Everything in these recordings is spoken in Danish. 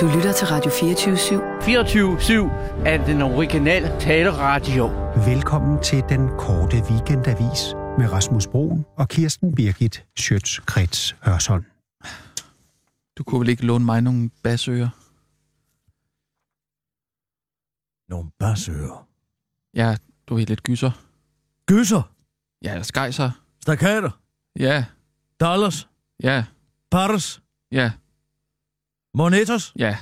Du lytter til Radio 24 24-7 er den originale taleradio. Velkommen til den korte weekendavis med Rasmus Broen og Kirsten Birgit Schøtz-Krets Hørsholm. Du kunne vel ikke låne mig nogle basører? Nogle basører. Ja, du er lidt gyser. Gyser. Ja, eller skejser. Stakater. Ja, Dollars. ja, Patters. ja, Monetos. ja.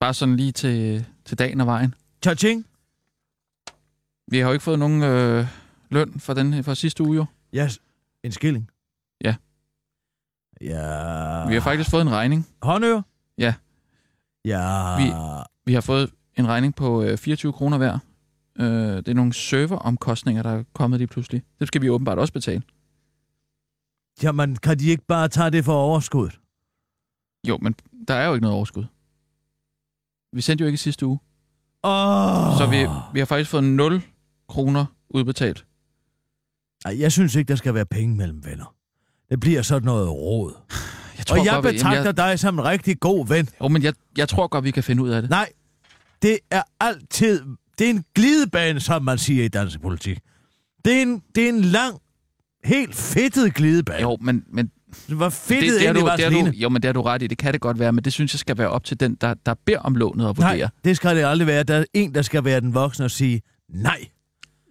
Bare sådan lige til, til dagen og vejen. Cha-ching. Vi har jo ikke fået nogen øh, løn for den for sidste uge, jo. Ja, en skilling. Ja. Ja. Vi har faktisk fået en regning. Håndører. Ja. Ja. Vi- Vi har fået en regning på øh, 24 kroner hver. Øh, det er nogle serveromkostninger, der er kommet lige pludselig. Det skal vi åbenbart også betale. Jamen, kan de ikke bare tage det for overskuddet? Jo, men der er jo ikke noget overskud. Vi sendte jo ikke i sidste uge. Åh. Så vi, vi har faktisk fået 0 kroner udbetalt. Ej, jeg synes ikke, der skal være penge mellem venner. Det bliver sådan noget råd. Jeg Og jeg godt, betragter jamen, dig som en rigtig god ven. Jo, men jeg, jeg tror godt, vi kan finde ud af det. Nej, det er altid... Det er en glidebane, som man siger i dansk politik. Det er en, det er en lang, helt fedtet glidebane. Jo, men, men Det var det, fedtet det, er du, det, er du, jo, men det har du ret i. Det kan det godt være, men det synes jeg skal være op til den, der, der beder om lånet at vurdere. Nej, det skal det aldrig være. Der er en, der skal være den voksne og sige nej.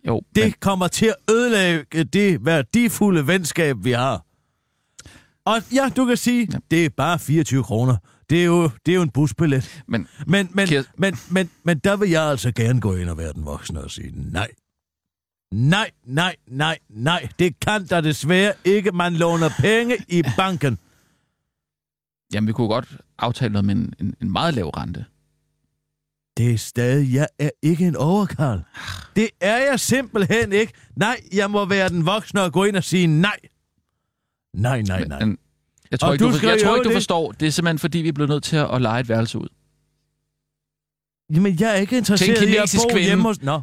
Jo, Det men, kommer til at ødelægge det værdifulde venskab, vi har. Og ja, du kan sige, Ja. det er bare 24 kroner. Det er jo, det er jo en busbillet. men Men, men, Kir- men, men, men der vil jeg altså gerne gå ind og være den voksne og sige nej. Nej, nej, nej, nej. Det kan der desværre ikke. Man låner penge i banken. jamen, vi kunne godt aftale noget med en, en, en meget lav rente. Det er stadig, jeg er ikke en overkarl. Det er jeg simpelthen ikke. Nej, jeg må være den voksne og gå ind og sige nej. Nej, nej, nej. Men, jeg tror, Og ikke, du skal jeg tror ikke, du forstår. Det er simpelthen, fordi vi blevet nødt til at, at lege et værelse ud. Jamen, jeg er ikke interesseret i at bo kvinde. hjemme hos... Nå,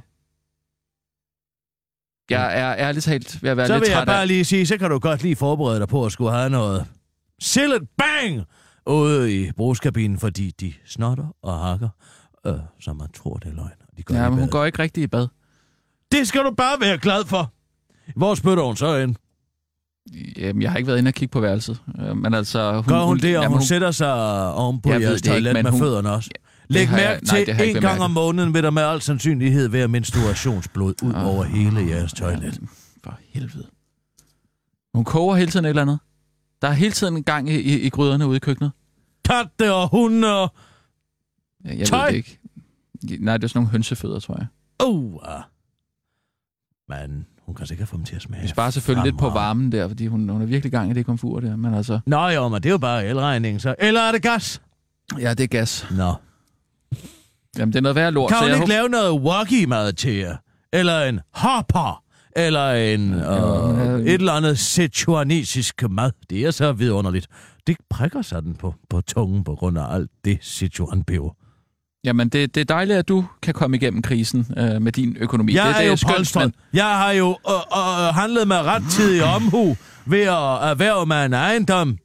Jeg er ærligt talt ved at være så lidt vil jeg træt bare af... lige sige, så kan du godt lige forberede dig på at skulle have noget sillet bang ude i brugskabinen, fordi de snotter og hakker, øh, som man tror, det er løgn. De går Ja, men hun går ikke rigtig i bad. Det skal du bare være glad for. Hvor spytter hun så ind? Jamen, jeg har ikke været inde og kigge på værelset. Øh, Men altså... Hun, Gør hun det, og jamen, hun sætter sig oven på Jeg jeres ikke, toilet men med hun- fødderne også? Læg har jeg- mærke nej, til, en gang om måneden vil der med al sandsynlighed være menstruationsblod ud Ah. over hele jeres toilet. For helvede. Hun koger hele tiden et eller andet. Der er hele tiden en gang i, i, i gryderne ude i køkkenet. Katte og hunde og... Ja, jeg Tøj. ved det ikke. Nej, det er sådan nogle hønsefødder, tror jeg. Uh, ah. Men hun kan sikkert få dem til at smage. Vi sparer selvfølgelig lidt på varmen der, fordi hun, hun er virkelig gang i det komfur der. Men altså, Nå jo, men det er jo bare elregningen så. Eller er det gas? ja, det er gas. Nå. Jamen, det er noget værd lort. Kan så hun ikke håber- lave noget wokkie-mad til jer? Eller en hopper? Eller en Ja, øh, men, et eller andet sichuanesisk mad? Det er så vidunderligt. Det prikker sådan på, på tungen på grund af alt det sichuan-peber. Jamen, det, det er dejligt, at du kan komme igennem krisen øh, med din økonomi. Jeg det, det er jo skønt, polstret. men- Jeg har jo øh, øh, handlet med rettidig omhu ved at erhverve mig en ejendom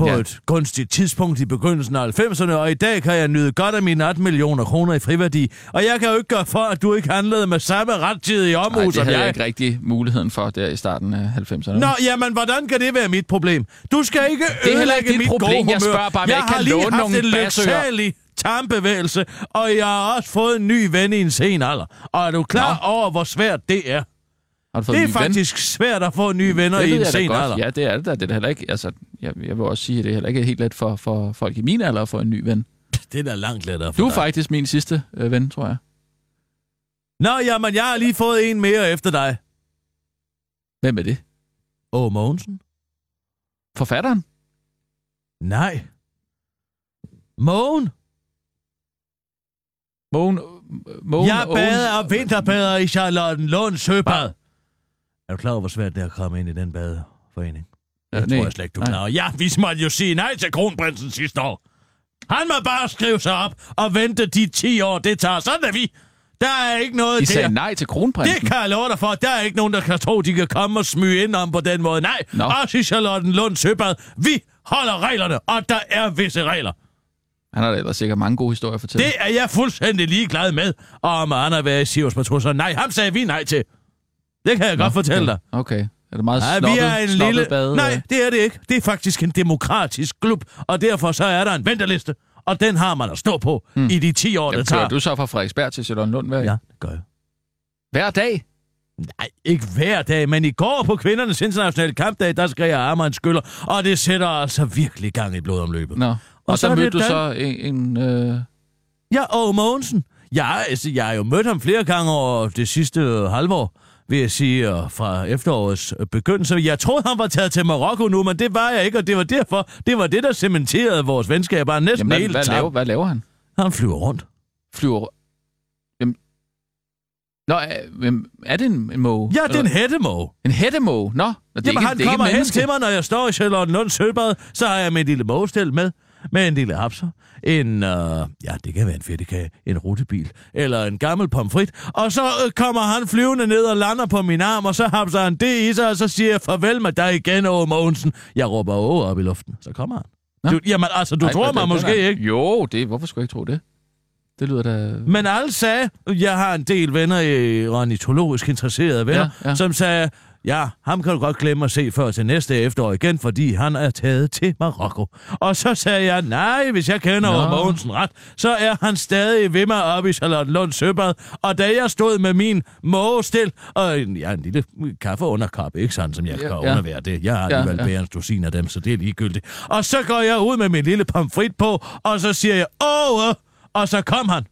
på Ja. et gunstigt tidspunkt i begyndelsen af 90'erne, og i dag kan jeg nyde godt af mine 18 millioner kroner i friværdi. Og jeg kan jo ikke gøre for, at du ikke handlede med samme rettidige omhu Nej, det som havde jeg jeg. ikke rigtig muligheden for der i starten af 90'erne. Nå, jamen, hvordan kan det være mit problem? Du skal ikke heller ødelægge ikke dit mit problem. gode Jeg humør. spørger bare, om jeg ikke har kan lige låne haft nogle en basører. lyksalig tarmbevægelse, og jeg har også fået en ny ven i en sen alder. Og er du klar Nå. over, hvor svært det er? Har du fået Det er ny ven? faktisk svært at få nye venner i en sen alder. Ja, det er det da. Det er heller ikke... Altså, jeg, jeg vil også sige, at det er heller ikke helt let for, for folk i min alder at få en ny ven. Det er da langt lettere for Du er dig. faktisk min sidste øh, ven, tror jeg. Nå, jamen, jeg har lige fået en mere efter dig. Hvem er det? Åh, Mogensen? Forfatteren? Nej. Mogen? Mogen... Mogen Jeg bader og vinterbader i Charlotten Lund Søbad. Er du klar over, hvor svært det er at komme ind i den badeforening? Ja, Jeg nej. tror jeg slet ikke, du er klar over. Ja, vi måtte jo sige nej til kronprinsen sidste år. Han må bare skrive sig op og vente de 10 år, det tager. Sådan er vi. Der er ikke noget I til. sagde nej til kronprinsen. Det kan jeg love dig for. Der er ikke nogen, der kan tro, de kan komme og smyge ind om på den måde. Nej, Nå. også i Charlotten Lund Søbad. Vi holder reglerne, og der er visse regler. Han har da ellers sikkert mange gode historier at fortælle. Det er jeg fuldstændig ligeglad med. Og om han har været i Sivers Matrusser. Nej, ham sagde vi nej til. Det kan jeg Nå, godt fortælle okay. dig. Okay. Er det meget Nej, snobbet, vi er en lille... bade? Nej, det er det ikke. Det er faktisk en demokratisk klub, og derfor så er der en venteliste, og den har man at stå på hmm. i de 10 år, Jamen, det tager. du så fra Frederiksberg til Sjælland Lund hver, Ja, det gør jeg. hver dag? Nej, ikke hver dag, men i går på kvindernes internationale kampdag, der skal jeg arme en skyller, og det sætter altså virkelig gang i blodomløbet. Nå. Og, og så så mødte du Dan. så en... en øh... Ja, og Mogensen. Ja, altså, jeg har jo mødt ham flere gange over det sidste halvår, vil jeg sige, fra efterårets begyndelse. Jeg troede, han var taget til Marokko nu, men det var jeg ikke, og det var derfor, det var det, der cementerede vores venskab bare næsten Jamen, hvad, helt hvad, tabt. laver, hvad laver han? Han flyver rundt. Flyver... Jamen... Nå, er, er det en, en måge? Ja, det er en hættemåge. en hættemåge? Nå, Nå, det er Jamen, ikke, han det er kommer hen til mig, når jeg står i Charlotte Lunds Søbad, så har jeg min lille mågestel med, med en lille hapser, en, øh, ja, det kan være en fedtekage, en rutebil, eller en gammel pomfrit, og så øh, kommer han flyvende ned og lander på min arm, og så hapser han det i sig, og så siger jeg farvel med dig igen, Åge Mogensen. Jeg råber Åge op i luften, så kommer han. Nå. Du, jamen, altså, du Ej, tror mig måske er- ikke. Jo, det, hvorfor skulle jeg ikke tro det? Det lyder da... Men alle sagde, jeg har en del venner, i ornitologisk interesserede venner, Ja, ja. som sagde, ja, ham kan du godt glemme at se før til næste efterår igen, fordi han er taget til Marokko. Og så sagde jeg, nej, hvis jeg kender Nå. Mogensen ret, så er han stadig ved mig oppe i Charlotte Lund Søbad. Og da jeg stod med min mågestil og en, ja, en lille kaffe under kop, ikke sådan, som jeg Ja, kan ja. undervære det. Jeg har Ja, alligevel ja. bærens dusin af dem, så det er ligegyldigt. Og så går jeg ud med min lille pomfrit på, og så siger jeg, åh, og så kom han.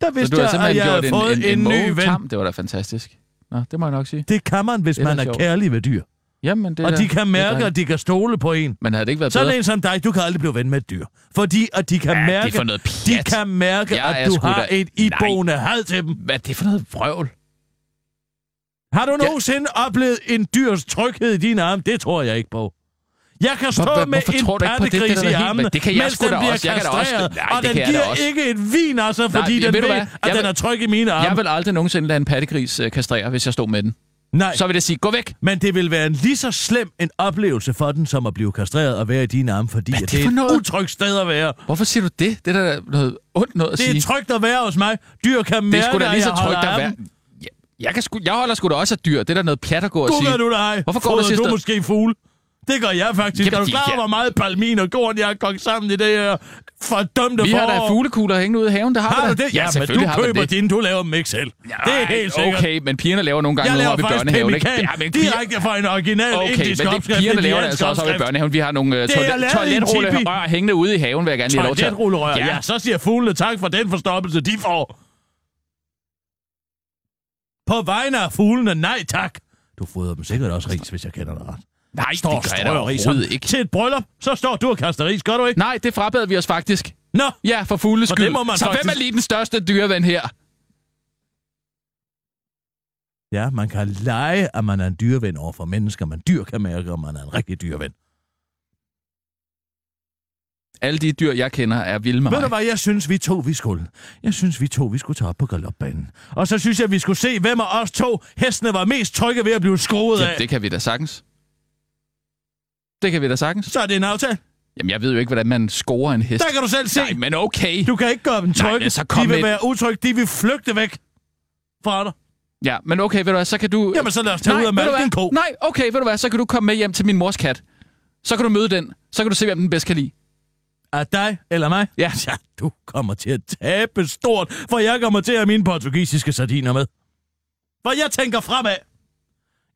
Der Så vidste du har jeg, at jeg havde fået en, en, en, en, ny ven. tam. Det var da fantastisk. Nå, det må jeg nok sige. Det kan man, hvis Det er man er sjovt. kærlig ved dyr. Jamen, det er Og da- de kan er mærke, at de kan stole på en. Men havde det ikke været Sådan bedre? en som dig, du kan aldrig blive ven med et dyr. Fordi at de kan Ja, det er mærke, for noget de kan mærke er at du har da- et iboende had til dem. Hvad er det for noget vrøvl? Har du nogensinde oplevet en dyrs tryghed i dine arme? Det tror jeg ikke på. Jeg kan stå Hvor- med en du det? Det pattegris da i armene, det kan jeg mens den bliver også. Jeg kastreret, Nej, og det den jeg giver ikke en vin, altså, Nej, fordi den du ved, at Jeg den er tryg i mine arme. Jeg vil aldrig nogensinde lade en pattegris øh, kastrere, hvis jeg stod med den. Nej, Så vil det sige, gå væk. men det vil være en lige så slem en oplevelse for den, som at blive kastreret og være i dine arme, fordi Hvad at det det er for et utrygt sted at være. Hvorfor siger du det? Det er da noget ondt noget at Det sige. er trygt at være hos mig. Dyr kan det mærke, sgu da lige så at jeg trygt at af være... Jeg, jeg, kan sgu, jeg holder sgu da også af dyr. Det er da noget pjat at gå og sige. Gukker du dig? Hvorfor går du Fodrer sidste- du måske fugle? Det gør jeg faktisk. Jamen, er du klar over, ja. hvor meget palmin og korn, jeg har kogt sammen i det her fordømte Vi har da forår? fuglekugler hængende ude i haven. Det har, Har vi da. det? Ja, men selvfølgelig du køber det. dine, du laver dem ikke selv. det er helt sikkert. Okay, men pigerne laver nogle gange Jeg noget laver oppe i faktisk børnehaven. Ikke? pemmikan Ja, men piger- direkte fra en original Okay, indisk men det, pigerne laver det altså også oppe i børnehaven. Vi har nogle uh, en toiletrullerør hængende ude i haven, vil jeg gerne lige lov til. Toiletrullerør. Ja. Ja. ja, så siger fuglene tak for den forstoppelse, de får. På vegne af fuglene, nej tak. Du fodrer dem sikkert også ris, hvis jeg kender dig ret. Nej, Står det gør jeg da overhovedet ikke. Til et bryllup, så står du og kaster ris, gør du ikke? Nej, det frabad vi os faktisk. Nå, Ja, for fuglenes For det skyld. må man Så hvem faktisk- er lige den største dyreven her? Ja, man kan lege, at man er en dyreven over for mennesker, men dyr kan mærke, at man er en rigtig dyreven. Alle de dyr, jeg kender, er vilde med Ved du hvad, jeg synes, vi to, vi skulle. Jeg synes, vi to, vi skulle tage op på galopbanen. Og så synes jeg, vi skulle se, hvem af os to hestene var mest trygge ved at blive skruet af. Ja, det kan vi da sagtens. Det kan vi da sagtens. Så er det en aftale. Jamen, jeg ved jo ikke, hvordan man scorer en hest. Der kan du selv se. Nej, men okay. Du kan ikke gøre dem Nej, trygge. men så kom de vil med- være utrygge. De vil flygte væk fra dig. Ja, men okay, ved du hvad, så kan du... Jamen, så lad os tage ud og du malke hvad? en ko. Nej, okay, ved du hvad, så kan du komme med hjem til min mors kat. Så kan du møde den. Så kan du se, hvem den bedst kan lide. Af dig eller mig? Ja. ja. du kommer til at tabe stort, for jeg kommer til at have mine portugisiske sardiner med. For jeg tænker fremad.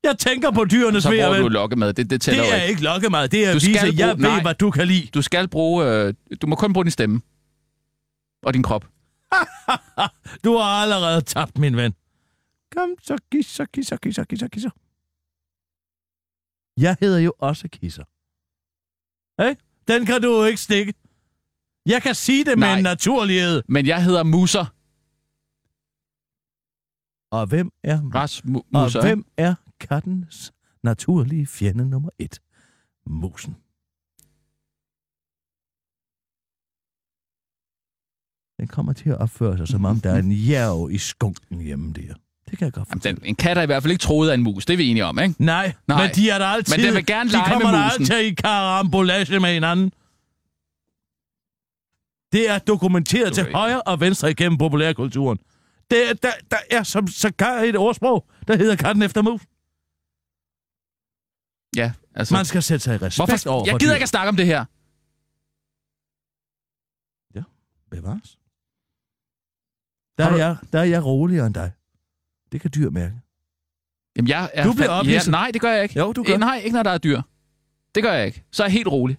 Jeg tænker på dyrenes Så bruger du lokkemad. Det, det tæller Det er ikke. ikke lokkemad. Det er Du at vise, at jeg ved, nej. hvad du kan lide. Du skal bruge... Øh, du må kun bruge din stemme. Og din krop. Du har allerede tabt, min ven. Kom så, kisser, kisser, kisser, kisser, kisser. Jeg hedder jo også Kisser. Hey? Den kan du jo ikke stikke. Jeg kan sige det med Nej. en naturlighed. Men jeg hedder Muser. Og hvem er, Rasmuser. og hvem er kattens naturlige fjende nummer et? Musen. Den kommer til at opføre sig, som om der er en jæv i skunken hjemme der. Det kan jeg godt Jamen, fortælle. den, en kat er i hvert fald ikke troet af en mus. Det er vi enige om, ikke? Nej, Nej. men de er der altid. Men den vil gerne de lege kommer med der musen. altid i karambolage med hinanden. Det er dokumenteret Du til højre og venstre igennem populærkulturen. Det, er- der, der er som sågar et ordsprog, der hedder katten efter mus. Ja, altså... Man skal sætte sig i respekt Hvorfor? over Jeg gider ikke at snakke om det her. Bevares. Der er, du- jeg, der er jeg roligere end dig. Det kan dyr mærke. Jamen, jeg er Du bliver fa- ja. Nej, det gør jeg ikke. Jo, du gør. Eh, Nej, ikke når der er dyr. Det gør jeg ikke. Så er jeg helt rolig.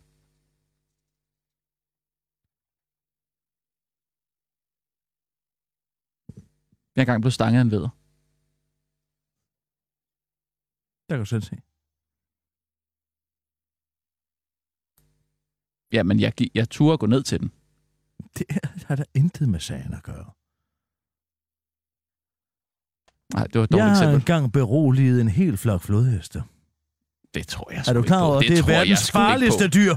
Jeg er engang blevet stanget af en vædder. Der kan du selv se. Ja, men jeg, jeg turde gå ned til den. Det er, har der intet med sagen at gøre. Nej, det var et Jeg dårligt har eksempel. engang beroliget en hel flok flodheste. Det tror jeg Er sgu du ikke klar på. over, at det er tror jeg verdens sgu ikke farligste på. dyr?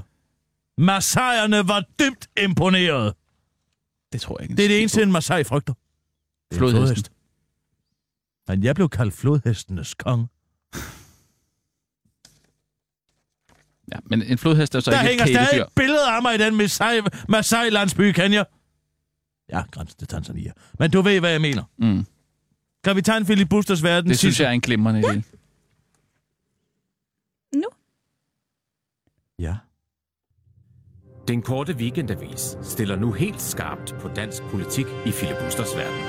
Masaierne var dybt imponeret. Det tror jeg ikke. Det er det eneste, en Masai frygter. Det er en Flodhesten. flodhest. Men jeg blev kaldt flodhestenes konge. Ja, men en flodhest er så Der ikke hænger et stadig kæledyr. et billede af mig i den Masai, Masai-landsby, kan jeg? Ja, grænsen til Tanzania. Men du ved, hvad jeg mener. Mm. Kapitan Philip Busters verden Det synes jeg er en glimrende idé. Ja. Den korte weekendavis stiller nu helt skarpt på dansk politik i filibusters verden.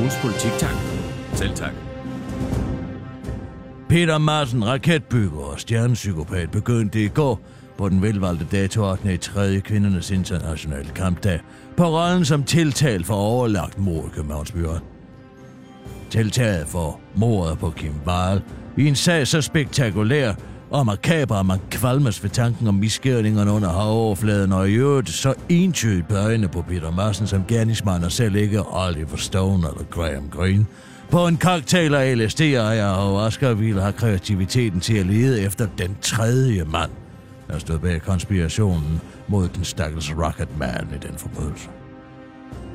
Ugens politiktank. Selv tak. Peter Madsen, raketbygger og stjernepsykopat, begyndte i går på den velvalgte dato 8. i 3. kvindernes internationale kampdag på rollen som tiltalt for overlagt mord i Københavns Tiltaget for mordet på Kim Wahl i en sag så spektakulær og makaber, at man kvalmes ved tanken om misskærningerne under havoverfladen, og i øvrigt så entydigt på på Peter Madsen som gerningsmand, og selv ikke Oliver Stone eller Graham Greene. På en cocktail af LSD ejer og Oscar ville have kreativiteten til at lede efter den tredje mand, der stod bag konspirationen mod den stakkels Rocketman i den forbrydelse.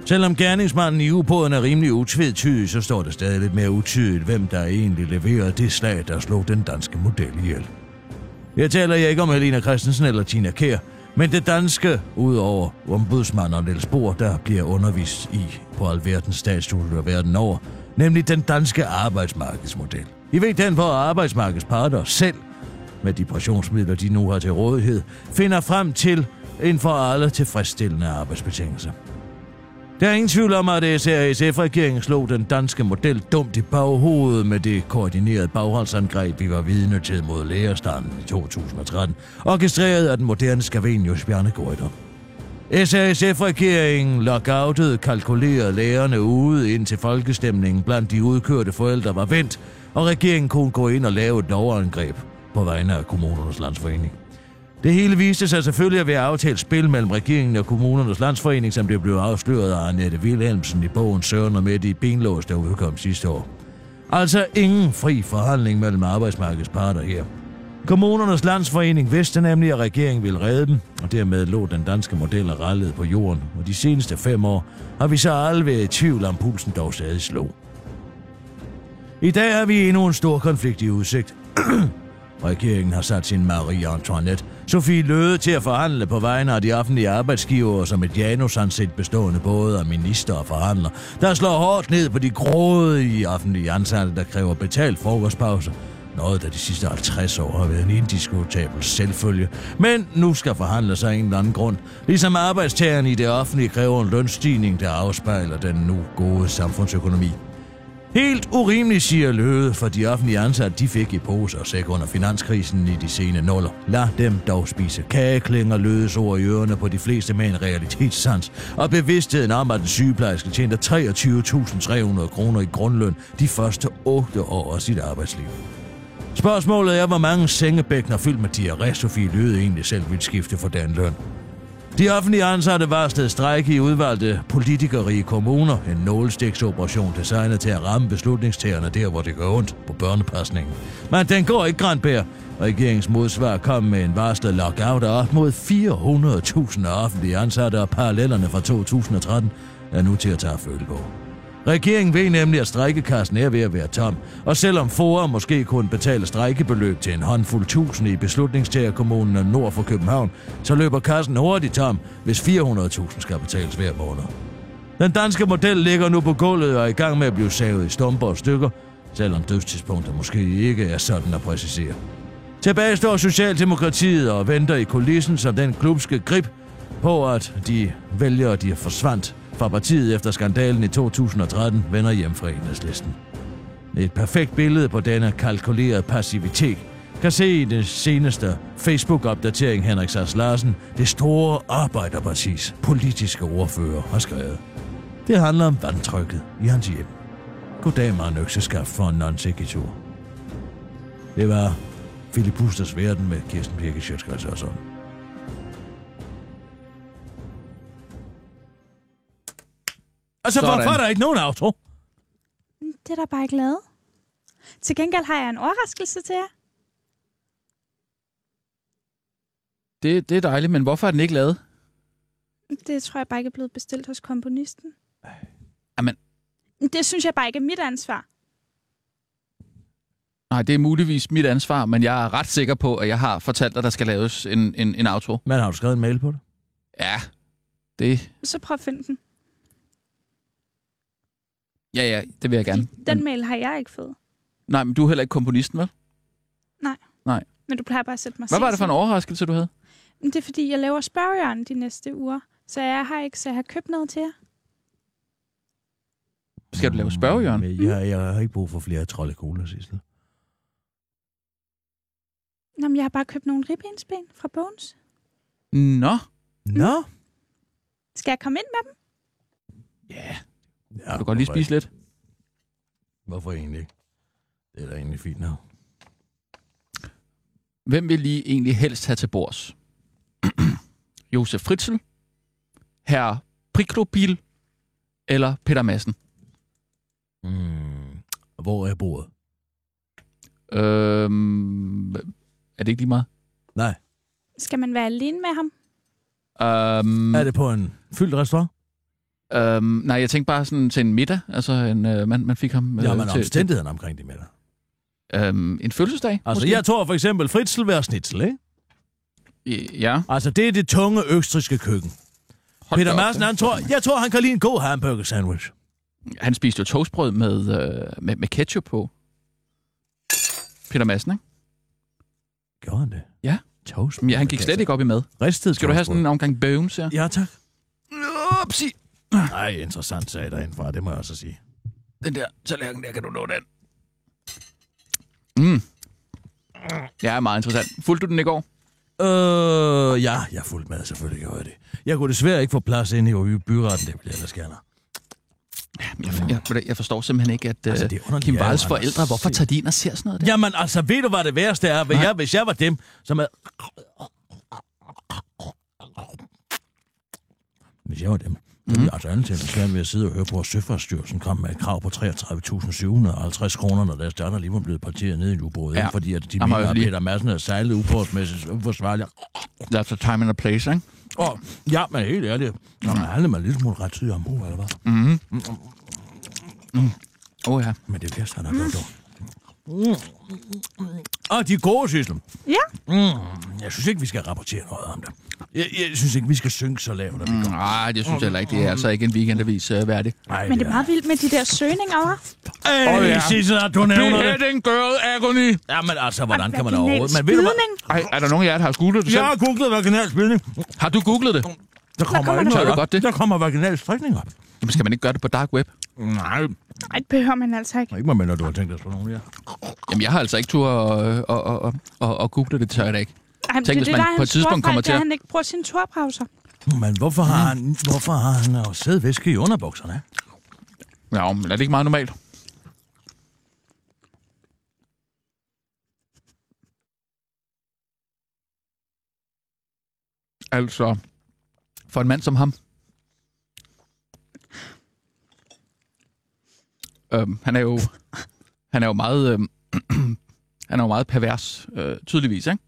Selvom gerningsmanden i ubåden er rimelig utvetydig, så står det stadig lidt mere utydeligt, hvem der egentlig leverede det slag, der slog den danske model ihjel. Jeg taler ikke om Helena Christensen eller Tina Kær, men det danske, udover ombudsmand og Niels Bohr, der bliver undervist i på alverdens statsstudier verden over, nemlig den danske arbejdsmarkedsmodel. I ved den, hvor arbejdsmarkedsparter selv, med de pressionsmidler, de nu har til rådighed, finder frem til en for alle tilfredsstillende arbejdsbetingelser. Der er ingen tvivl om, at SRSF-regeringen slog den danske model dumt i baghovedet med det koordinerede bagholdsangreb, vi var vidne til mod lærerstanden i 2013, orkestreret af den moderne Scavenius Bjarne Goiter. SRSF-regeringen lockoutede kalkulerede lærerne ude indtil folkestemningen blandt de udkørte forældre var vendt, og regeringen kunne gå ind og lave et lovangreb på vegne af kommunernes landsforening. Det hele viste sig selvfølgelig at være aftalt spil mellem regeringen og kommunernes landsforening, som det blev afsløret af Annette Wilhelmsen i bogen Søren og Mette i Benlås, der udkom sidste år. Altså ingen fri forhandling mellem arbejdsmarkedets parter her. Kommunernes landsforening vidste nemlig, at regeringen ville redde dem, og dermed lå den danske model og rallede på jorden, og de seneste fem år har vi så aldrig været i tvivl om pulsen dog stadig slog. I dag har vi endnu en stor konflikt i udsigt. Regeringen har sat sin Marie Antoinette, Sofie Løde, til at forhandle på vegne af de offentlige arbejdsgivere som et janusansigt bestående både af minister og forhandler, der slår hårdt ned på de grådige offentlige ansatte, der kræver betalt frokostpause. Noget, der de sidste 50 år har været en indiskutabel selvfølge. Men nu skal forhandle sig af en eller anden grund. Ligesom arbejdstagerne i det offentlige kræver en lønstigning, der afspejler den nu gode samfundsøkonomi. Helt urimeligt, siger Løde, for de offentlige ansatte, de fik i pose og sæk under finanskrisen i de sene nuller. Lad dem dog spise kageklinger, Lødes ord i ørerne på de fleste med en realitetssans, og bevidstheden om, at den sygeplejerske tjente 23.300 kroner i grundløn de første 8 år af sit arbejdsliv. Spørgsmålet er, hvor mange sengebækkener fyldt med diarré Sofie Løde egentlig selv ville skifte for den løn. De offentlige ansatte varslede strække i udvalgte politikerige kommuner. En nålestiksoperation designet til at ramme beslutningstagerne der, hvor det går ondt på børnepasningen. Men den går ikke Grandbær. Regeringens modsvar kom med en varslet lockout af op mod 400.000 offentlige ansatte, og parallellerne fra 2013 er nu til at tage følge på. Regeringen ved nemlig, at strækkekassen er ved at være tom, og selvom FOA måske kunne betale strækkebeløb til en håndfuld tusinde i beslutningstagerkommunerne nord for København, så løber kassen hurtigt tom, hvis 400.000 skal betales hver måned. Den danske model ligger nu på gulvet og er i gang med at blive savet i stumper og stykker, selvom dødstidspunktet måske ikke er sådan at præcisere. Tilbage står Socialdemokratiet og venter i kulissen, som den klubske grip på, at de vælgere, de forsvandt fra partiet efter skandalen i 2013, vender hjem fra enhedslisten. Et perfekt billede på denne kalkulerede passivitet kan se i det seneste Facebook-opdatering Henrik Sars Larsen, det store arbejderpartis politiske ordfører, har skrevet. Det handler om vandtrykket i hans hjem. Goddag, en Økseskaft for en non. Det var Philip Busters Verden med Kirsten Birke Sjøtskrets og sådan. Altså, Sådan. hvorfor er der ikke nogen outro? Det er der bare ikke lavet. Til gengæld har jeg en overraskelse til jer. Det, det er dejligt, men hvorfor er den ikke lavet? Det tror jeg bare ikke er blevet bestilt hos komponisten. Jamen. Det synes jeg bare ikke er mit ansvar. Nej, det er muligvis mit ansvar, men jeg er ret sikker på, at jeg har fortalt dig, at der skal laves en, en, en outro. Men har du skrevet en mail på det? Ja, det... Så prøv at finde den. Ja, ja, det vil jeg gerne. Den mail har jeg ikke fået. nej, men du er heller ikke komponisten, vel? Men du plejer bare at sætte mig Hvad var det for en overraskelse, du havde? Det er fordi, jeg laver spørgejørn de næste uger. Så jeg har ikke, så jeg har købt noget til jer. Skal du lave spørgejørn? Men jeg, jeg har ikke brug for flere trolde cola, Sissel. Nå, men jeg har bare købt nogle ribbensben fra Bones. Nå. Nå? Skal jeg komme ind med dem? Ja, Ja, du kan godt lige spise lidt. ikke? Hvorfor egentlig ikke? Det er da egentlig fint nok. Hvem vil lige egentlig helst have til bords? Josef Fritzl, herr Priklopil eller Peter Madsen? Mm. Hvor er bordet? Øhm, er det ikke lige meget? Nej. Skal man være alene med ham? Øhm, Er det på en fyldt restaurant? Øhm, nej, jeg tænkte bare sådan til en middag. Altså, en, øh, man, man fik ham øh, Ja, men til, omstændighederne omkring det til øhm, en fødselsdag. Altså, måske? jeg tror for eksempel Fritzl være snitsel, ikke? Ja. Altså, det er det tunge østriske køkken. Hold Peter. Madsen, han tror, jeg tror, han kan lide en god hamburger sandwich. Han spiste jo toastbrød med, øh, med, med ketchup på. Peter Madsen, ikke? Gjorde han det? Ja. Toast. Men ja, han gik slet ikke op i mad. Ristet Skal du have sådan en omgang bones her? Ja, tak. Upsi. Nej, interessant sag derindfra, det må jeg også sige. Den der tallerken der, kan du nå den? Mm. Ja, meget interessant. Fulgte du den i går? Øh, ja, jeg fuldt med, selvfølgelig gjorde jeg det. Jeg kunne desværre ikke få plads inde i byretten, det jeg ellers gerne. Jeg, jeg, jeg forstår simpelthen ikke, at Altså, altså, det er Kim ja, Anders. forældre, hvorfor tager de ind og ser sådan noget der? Jamen altså, ved du, hvad det værste er? Hvis jeg, hvis jeg var dem, som er... Hvis jeg var dem, ville jeg altså andet svært ved at sidde og høre på, at Søfartsstyrelsen kom med et krav på 33.750 kroner, når deres datter lige var blevet parteret ned i en ubåd, Ja. fordi at de mener, at Peter Madsen er sejlet uforholdsmæssigt uforsvarligt. That's a time and a place, ikke? Og ja, men helt ærligt, så man handler mig lidt smule ret tid om eller hvad? Mm-hmm. Åh oh, ja. Men det værste, han har gjort dog. Og de er gode, Sissel. Ja. Mm, jeg synes ikke, vi skal rapportere noget om det. Jeg, jeg synes ikke, vi skal synke så lavt, at vi Mm, gør. Nej, det synes jeg heller ikke. Det er altså ikke en weekendavis uh, værdig. Nej, Men det er meget vildt med de der søgninger, hva'? Hey, Åh, ja. Sissel, at du nævner det. Beheading girl agony. Ja, men altså, hvordan kan man overhovedet... Men ved du hvad? Ej, er der nogen af jer, der har googlet det selv? Jeg har googlet vaginal spidning. Har du googlet det? Der kommer, kommer ikke der? noget op. godt det? Der kommer vaginal strikning op. Jamen, skal man ikke gøre det på dark web? Nej, Ej, det behøver man altså ikke. ikke med du har tænkt dig slå nogen her. Jamen, jeg har altså ikke tur at, at, at, at, at, google det, tør jeg da ikke. Ej, men Tænk, det, hvis det, man der er på et tidspunkt kommer det til at- han ikke bruger sine turpauser. Men hvorfor har han, hvorfor har han jo sædvæske i underbukserne? Ja, men er det ikke meget normalt? Altså, for en mand som ham. Øhm, han er jo, han er jo meget, øhm, han er jo meget pervers, øh, tydeligvis, ikke?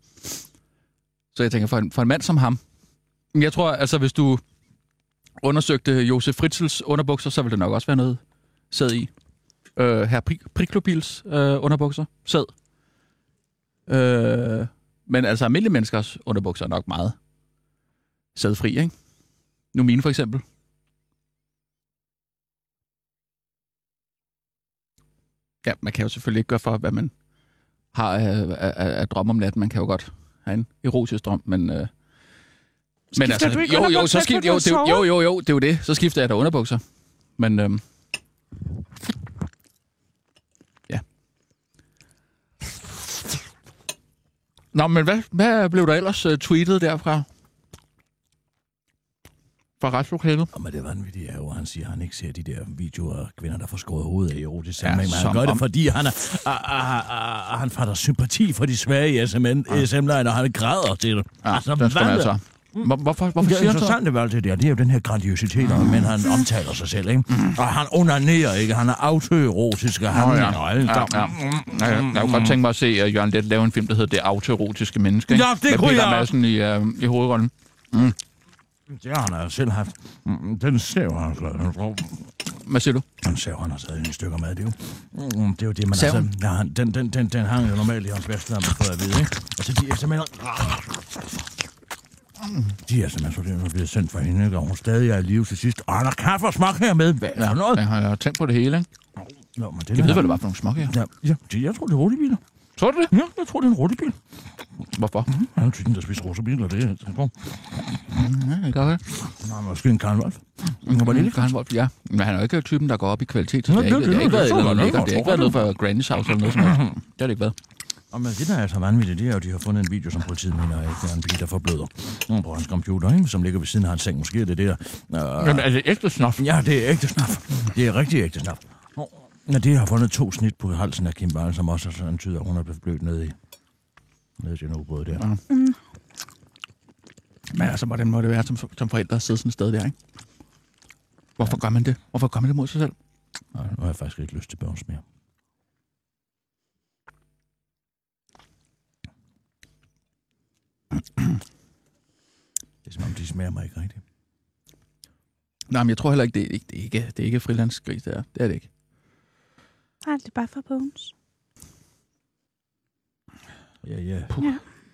Så jeg tænker, for en, for en mand som ham, jeg tror, altså, hvis du undersøgte Josef Fritzels underbukser, så ville det nok også være noget sæd i. Øh, her Priklopils øh, underbukser. Sæd. Øh, men altså almindelige menneskers underbukser er nok meget sædfri, ikke? Nu mine for eksempel. Ja, man kan jo selvfølgelig ikke gøre for, hvad man har af, af, af, af drøm om natten. Man kan jo godt have en erotisk drøm, men... Øh, men altså, du ikke jo, jo, så skift, jo, det, jo, jo, jo, det er jo det. Så skifter jeg da underbukser. Men øhm, ja. Nå, men hvad, hvad blev der ellers uh, tweetet derfra? Fra retslokalet? Jamen, det vanvittige er jo, han siger, at han ikke ser de der videoer af kvinder, der får skåret hovedet af erotisk sammenhæng. Ja, men han gør det, fordi han, er, a, a, a, han fatter sympati for de svage i SM-lejne, og han græder til det. Ja, altså, den skal man altså hvor, hvorfor, hvorfor det siger han så? Det er altid det, det er jo den her grandiositet, mm. men han omtaler sig selv, ikke? Mm. Og han onanerer, ikke? Han er autoerotisk, og han... Oh, ja. Ja, ja. Ja, ja. Jeg, jeg kunne godt tænke mig at se uh, Jørgen Let lave en film, der hedder Det autoerotiske menneske. Ikke? Ja, det Med kunne Peter jeg. Madsen i, uh, i hovedrollen. Mm. Det har han jo selv haft. Mm, Den ser han så. Hvad siger du? Den ser han har taget i stykker med, det er jo. Mm, Det er jo det, man Saven? altså... Ja, han- den, den, den, den hang jo normalt i hans værste, har man fået at vide, ikke? Og så de er simpelthen... De er simpelthen så det er blevet sendt for hende, ikke? Og hun stadig er i live til sidst. Og han har kaffe og smag her med. Hvad er Ja, noget? jeg har tænkt på det hele, ikke? Nå, men det Jeg ved, hvad det var for nogle småkager. Ja, ja, det, jeg tror, det er rutebiler. Tror du det? Ja, jeg tror, det er en rutebil. Hvorfor? Han er typen, der spiser rutebiler, det er... Det er Ja, det gør det. Nej, måske en Karl Wolf. Hvor lille kan han Wolf? Ja, men han er jo ikke typen, der går op i kvalitet. Det har det- ikke, det det- ikke været det- noget det-. Det ikke det- for Granny's House eller noget som helst. Det har det ikke været. Og men det, der er så vanvittigt, det er jo, at de har fundet en video, som politiet mener, det er en pige, der forbløder mm, på hans computer, ikke? som ligger ved siden af hans seng. Måske er det der. Uh, Jamen, er det ægte snof? ja, det er ægte snaf. Det er rigtig ægte snaf. Ja, de har fundet to snit på halsen af Kim Barn, som også sådan antyder, at hun er blevet blødt ned i, ned i den ubåd der. Ja. Men altså, hvordan må det være som, som forældre at sidde sådan et sted der, ikke? Hvorfor gør man det? Hvorfor gør man det mod sig selv? Nej, nu har jeg faktisk ikke lyst til børns mere. Det er som om, de smager mig ikke rigtigt. Nej, men jeg tror heller ikke, det er ikke, det er ikke, det er ikke frilandsgris, det er. Det er det ikke. Nej, det er bare for bones. Ja, ja.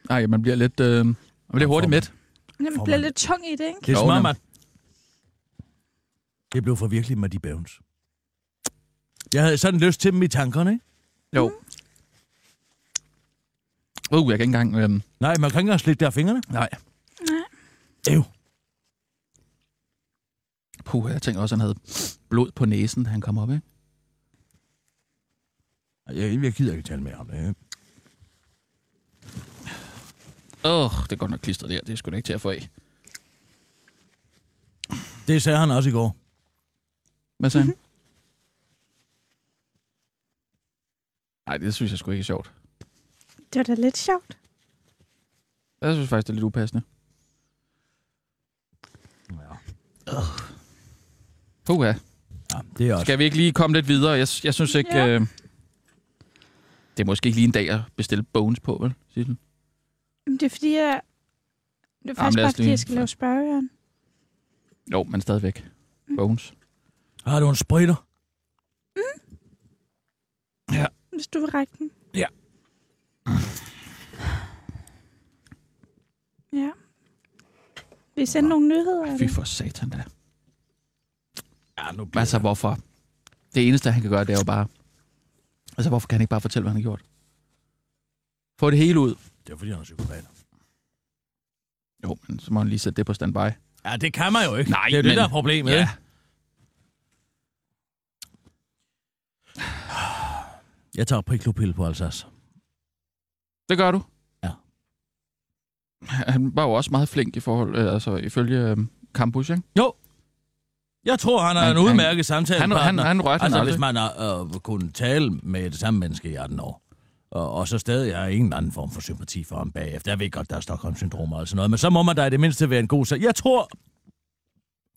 Nej, man bliver lidt, øh, man bliver hurtigt mæt. Jamen, det bliver man- lidt tung i det, ikke? Det er nem. at det blev for virkelig med de bævns. Jeg havde sådan lyst til dem i tankerne, ikke? Jo. Uh, jeg kan ikke engang... Øh, Nej, man kan ikke engang slikke der af fingrene. nej. Ew. Puh, jeg tænker også, han havde blod på næsen, da han kom op, ikke? Jeg, jeg gider ikke tale mere om det. Åh, oh, det er godt nok klistret der. Det er sgu da ikke til at få af. Det sagde han også i går. Hvad sagde han? Nej, det synes jeg sgu ikke er sjovt. Det var da lidt sjovt. Jeg synes faktisk, det er lidt upassende. Ja. Puh, ja. ja, det er også. Skal vi ikke lige komme lidt videre? Jeg, jeg synes ikke... Ja. Øh, det er måske ikke lige en dag at bestille bones på, vel, Sissel? Men det er fordi, jeg... Det er Jamen, faktisk lad bare fordi, jeg skal lave spørgejern. Jo, men stadigvæk. Bones. Har du en spritter? Hvis du vil række den. Ja. Ja. Vi sender nogle nyheder. Fy eller? for satan da. Ja, nu bliver Altså, hvorfor? Det eneste, han kan gøre, det er jo bare... Altså, hvorfor kan han ikke bare fortælle, hvad han har gjort? Få det hele ud. Det er fordi, han er psykopat. Jo, men så må han lige sætte det på standby. Ja, det kan man jo ikke. Nej, det er men- det, der er problemet. Ja. ikke? Jeg tager priklopille på Alsace. Det gør du? Ja. Han var jo også meget flink i forhold, øh, altså ifølge øh, Campus, ikke? Jo. Jeg tror, han er Han- en udmærket samtale. Han, han, han rørte Altså, hvis man har øh, kunnet tale med det samme menneske i 18 år, og, og så stadig har ingen anden form for sympati for ham bagefter. Jeg ved godt, der er Stockholm-syndrom og sådan noget, men så må man da i det mindste være en god sag. Jeg tror,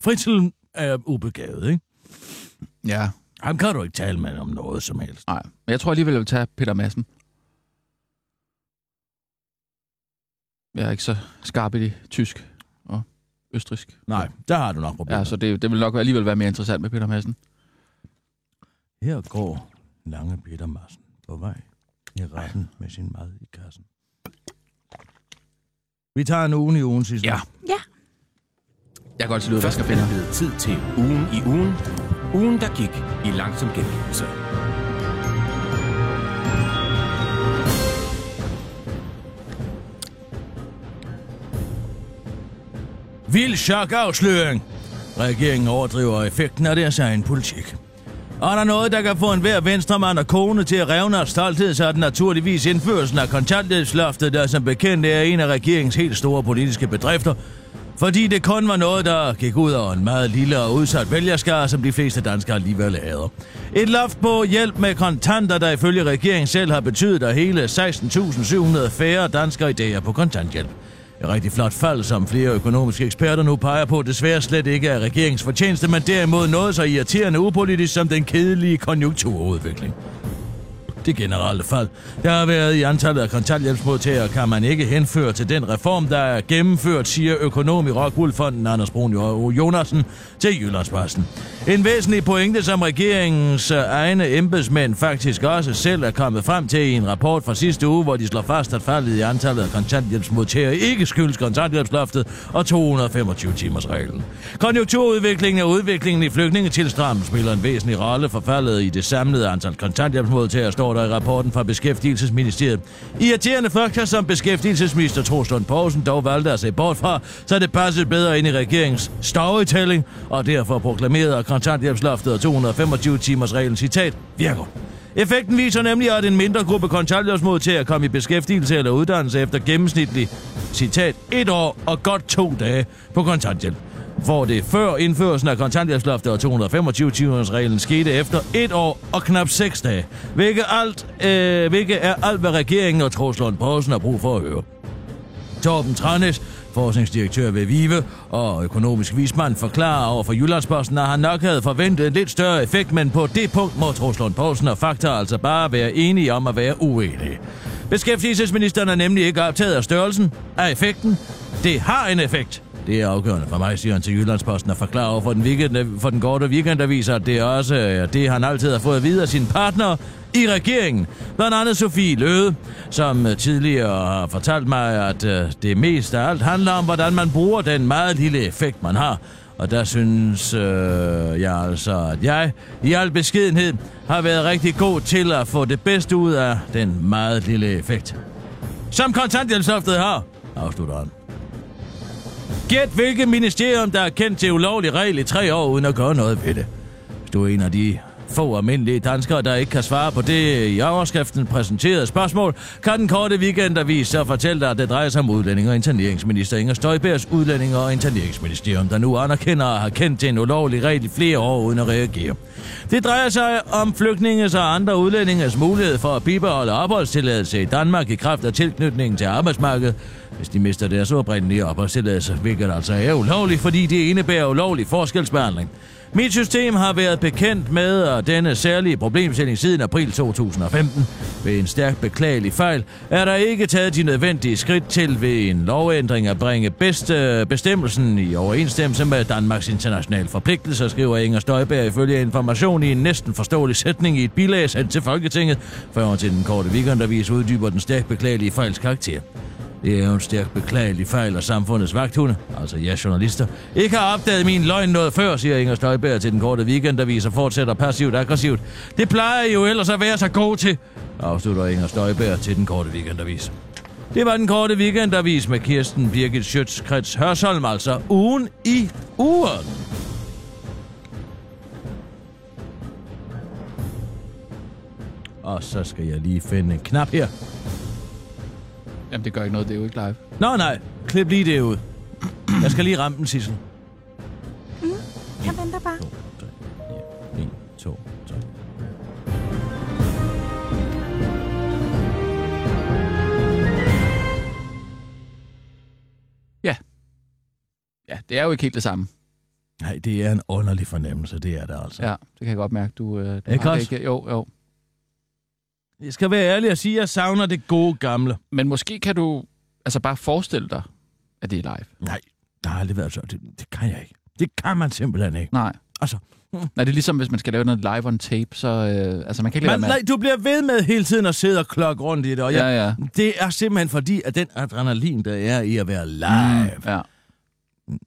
Fritzl er ubegavet, ikke? Ja, Ham kan du ikke tale med om noget som helst. nej. Men jeg tror alligevel, jeg vil tage Peter Madsen. Jeg er ikke så skarp i det tysk østrisk. Nej, der har du nok problemer. Ja, så det, det vil nok alligevel være mere interessant med Peter Madsen. Her går lange Peter Madsen på vej i retten med sin mad i kassen. Vi tager en ugen i ugen, sidste. Ja. Ja. Jeg kan godt Først er finde. det blevet tid til ugen i ugen. Ugen, der gik i langsom gengivelse. Vild chokafsløring. Regeringen overdriver effekten af deres egen politik. Og er der noget, der kan få en hver venstremand og kone til at revne af stolthed, så er det naturligvis indførelsen af kontanthjælpsloftet, der som bekendt er en af regeringens helt store politiske bedrifter. Fordi det kun var noget, der gik ud over en meget lille og udsat vælgerskare, som de fleste danskere alligevel hader. Et loft på hjælp med kontanter, der ifølge regeringen selv har betydet, at hele 16.700 færre danskere i dag er på kontanthjælp. Et rigtig flot fald, som flere økonomiske eksperter nu peger på, desværre slet ikke er regeringens fortjeneste, men derimod noget så irriterende upolitisk som den kedelige konjunkturudvikling. Det generelle fald, der har været i antallet af kontanthjælpsmodtagere, kan man ikke henføre til den reform, der er gennemført, siger økonom i Rockwoolfonden Anders Brun Jonasen til Jyllandsposten. En væsentlig pointe, som regeringens øh, egne embedsmænd faktisk også selv er kommet frem til i en rapport fra sidste uge, hvor de slår fast, at faldet i antallet af kontanthjælpsmodtagere ikke skyldes kontanthjælpsloftet og 225-timers-reglen. Konjunkturudviklingen og udviklingen i flygtningetilstrammen spiller en væsentlig rolle for faldet i det samlede antal kontanthjælpsmodtagere, står der i rapporten fra Beskæftigelsesministeriet. Irriterende fakta, som beskæftigelsesminister Troslund Poulsen dog valgte at se bort fra, så det passede bedre ind i regeringens storytelling, og derfor proklamerede kontanthjælpsloftet og 225-timers-reglen citat virker. Effekten viser nemlig, at en mindre gruppe kontanthjælpsmodtagere kom i beskæftigelse eller uddannelse efter gennemsnitlig, citat, et år og godt to dage på kontanthjælp. Hvor det før indførelsen af kontanthjælpsloftet og 225-timers-reglen skete efter et år og knap seks dage. Hvilket, alt, øh, hvilket er alt, hvad regeringen og Troslund Poulsen har brug for at høre. Torben Tranes, forskningsdirektør ved Vive og økonomisk vismand, forklarer over for Jyllandsposten, at han nok havde forventet en lidt større effekt, men på det punkt må Troslund Poulsen og Fakta altså bare være enige om at være uenige. Beskæftigelsesministeren er nemlig ikke optaget af størrelsen af effekten. Det har en effekt. Det er afgørende for mig, siger han til Jyllandsposten og forklarer over for den, weekend, for den korte weekendavis, at det også er det, han altid har fået at vide af sine partner i regeringen. Blandt andet Sofie Løde, som tidligere har fortalt mig, at øh, det mest af alt handler om, hvordan man bruger den meget lille effekt, man har. Og der synes øh, jeg altså, at jeg i al beskedenhed har været rigtig god til at få det bedste ud af den meget lille effekt. Som kontanthjælpsloftet har, afslutter han. Gæt hvilket ministerium, der er kendt til ulovlig regel i tre år, uden at gøre noget ved det. Hvis du er en af de få almindelige danskere, der ikke kan svare på det i overskriften præsenterede spørgsmål, kan den korte weekendavis så fortælle dig, at det drejer sig om udlænding og interneringsminister Inger Støjbergs udlænding og interneringsministerium, der nu anerkender at have kendt til en ulovlig regel i flere år uden at reagere. Det drejer sig om flygtninges og andre udlændinges mulighed for at bibeholde opholdstilladelse i Danmark i kraft af tilknytningen til arbejdsmarkedet, hvis de mister deres oprindelige opholdstilladelse, hvilket altså er ulovligt, fordi det indebærer ulovlig forskelsbehandling. Mit system har været bekendt med denne særlige problemstilling siden april 2015. Ved en stærkt beklagelig fejl er der ikke taget de nødvendige skridt til ved en lovændring at bringe bedste bestemmelsen i overensstemmelse med Danmarks internationale forpligtelser, skriver Inger Støjberg ifølge information i en næsten forståelig sætning i et bilag sendt til Folketinget, før til den korte weekendavis uddyber den stærkt beklagelige fejls karakter. Det er jo en stærkt beklagelig fejl af samfundets vagthunde, altså ja, journalister, ikke har opdaget min løgn noget før, siger Inger Støjberg til den korte weekendavis og fortsætter passivt aggressivt. Det plejer I jo ellers at være så god til, afslutter Inger Støjberg til den korte weekendavis. Det var den korte weekendavis med Kirsten Birgit Schøtz-Krets Hørsholm, altså ugen i uren. Og så skal jeg lige finde en knap her. Jamen, det gør ikke noget, det er jo ikke live. Nå nej, klip lige det ud. Jeg skal lige ramme den, Sissel. Jeg venter bare. 2, 3, 4, 1, 2, 3. Ja, det er jo ikke helt det samme. Nej, det er en underlig fornemmelse, det er det altså. Ja, det kan jeg godt mærke. Du, øh, du Ikke har det ikke. Jo, jo. Jeg skal være ærlig og sige, at jeg savner det gode gamle. Men måske kan du altså bare forestille dig, at det er live. Nej, der har aldrig været så. Det, det kan jeg ikke. Det kan man simpelthen ikke. Nej. Altså, Nej, det er ligesom, hvis man skal lave noget live on tape, så... Øh, altså, man kan ikke man, med... nej, du bliver ved med hele tiden at sidde og klokke rundt i det, og jeg, Ja, ja. det er simpelthen fordi, at den adrenalin, der er i at være live, Ja,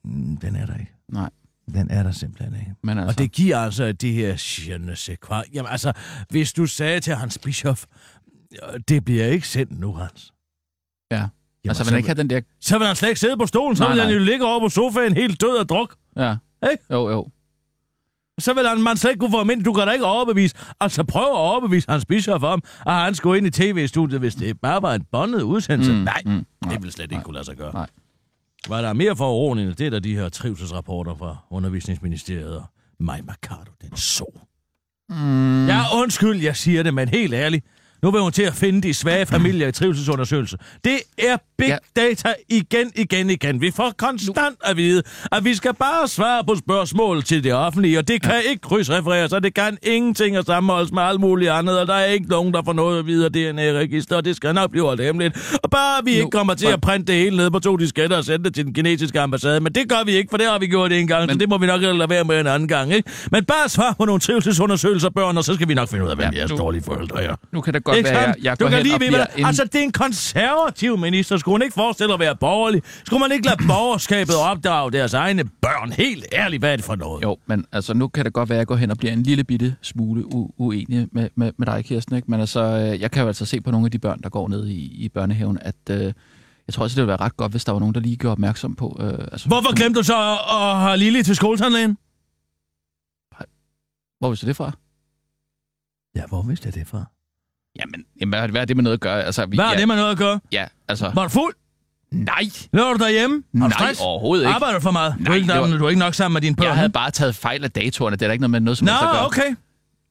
mm, den er der ikke. nej. Den er der simpelthen ikke. Men altså... Og det giver altså det her je ne sais quoi. Jamen altså, hvis du sagde til Hans Bischof, "Øh, det bliver ikke sendt nu, Hans. Ja. Jamen, altså, så, vil han ikke have den der... så vil han slet ikke sidde på stolen, så Nej, vil han nej. jo ligge over på sofaen helt død og druk. Ja. Ikke? Jo, jo. Så vil han, man slet ikke kunne få ham ind. Du kan da ikke overbevise. Altså prøv at overbevise Hans Bischof om, at han skulle ind i tv-studiet, hvis det bare var en båndet udsendelse. Mm, nej, mm, nej, det vil slet ikke kunne lade sig gøre. Nej. Hvad der er mere foruroligende, det er da de her trivselsrapporter fra Undervisningsministeriet og Maj Mercado, den så. Mm. Ja, undskyld, jeg siger det, men helt ærligt. Nu vil hun til at finde de svage familier i trivselsundersøgelse. Det er big Ja. data igen, igen, igen. Vi får konstant at vide, at vi skal bare svare på spørgsmål til det offentlige, og det kan ikke krydsrefereres, og det kan ingenting at sammenholdes med alt muligt andet, og der er ikke nogen, der får noget at vide af DNA-register, og det skal nok blive holdt hemmeligt. Og bare vi Nu- ikke kommer til at printe det hele ned på to disketter og sende det til den kinesiske ambassade, men det gør vi ikke, for det har vi gjort en gang, men... så det må vi nok lade være med en anden gang, ikke? Men bare svar på nogle trivselsundersøgelser, børn, og så skal vi nok finde ud af, hvem Ja, jeres nu- dårlige forældre er. Nu kan det godt Ikke være, jeg, jeg du går kan hen lige bliver hvad- Altså, det er en konservativ minister. Skulle hun ikke forestille at være borgerlig? Skulle man ikke lade borgerskabet opdrage deres egne børn? Helt ærligt, hvad er det for noget? Jo, men altså, nu kan det godt være, at jeg går hen og bliver en lille bitte smule u- uenig med, med, med dig, Kirsten. Ikke? Men altså, øh, jeg kan jo altså se på nogle af de børn, der går ned i, i børnehaven, at øh, jeg tror også, det ville være ret godt, hvis der var nogen, der lige gjorde opmærksom på... Øh, altså, Hvorfor glemte du så at, at have Lille til skoletandlægen? Hvor vidste du det fra? Ja, hvor vidste jeg det fra? Jamen, jamen hvad, hvad er det med noget at gøre? Altså, vi, Hvad er ja, det med noget at gøre? Ja, altså... Var du fuld? Nej! Lå du derhjemme? Har du Nej, stress? overhovedet ikke. Arbejder du for meget? du, er Nej, ikke, var- du er ikke nok sammen med dine børn? Jeg havde bare taget fejl af datorerne. Det er der ikke noget med noget som Nå, helst at gøre. okay.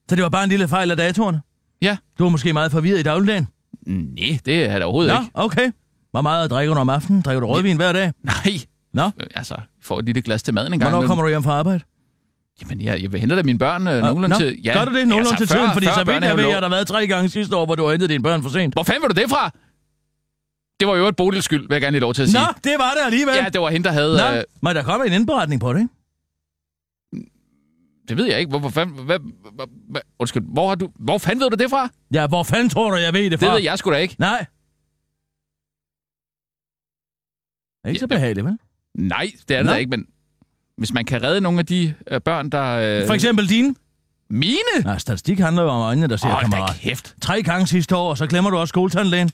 Så det var bare en lille fejl af datorerne? Ja. Du var måske meget forvirret i dagligdagen? Nej, det er det overhovedet Nå, ikke. okay. Hvor meget drikker du om aftenen? Drikker du rødvin hver dag? Nej. Nå, Altså, får et lille glas til maden en gang. hvornår kommer du hjem fra arbejde? Jamen, jeg, jeg vil hente da mine børn øh, nogenlunde Nå, til... Ja, Gør du det nogenlunde til før- tiden? Fordi før så vidt jeg ved, at der har været tre gange sidste år, hvor du har hentet dine børn for sent. Hvor fanden var du det fra? Det var jo et Bodils skyld, vil jeg gerne lige lov til at sige. Nå, det var det alligevel. Ja, det var hende, der havde... Nå, Øh, men der kommer en indberetning på det, ikke? det ved jeg ikke. Hvor, hvor fanden... Hvad, hvad, hvad, undskyld, hvor, har du, hvor fanden ved du det fra? Ja, hvor fanden tror du, jeg ved det fra? Det ved jeg sgu da ikke. Nej. Er ikke så Ja, behageligt, vel? Nej, det er det da ikke, men... Hvis man kan redde nogle af de øh, børn, der... Øh, For eksempel dine? Mine? Nej, statistik handler jo om øjnene, der ser da kammerat. kæft. Tre gange sidste år, og så glemmer du også skoletandlægen.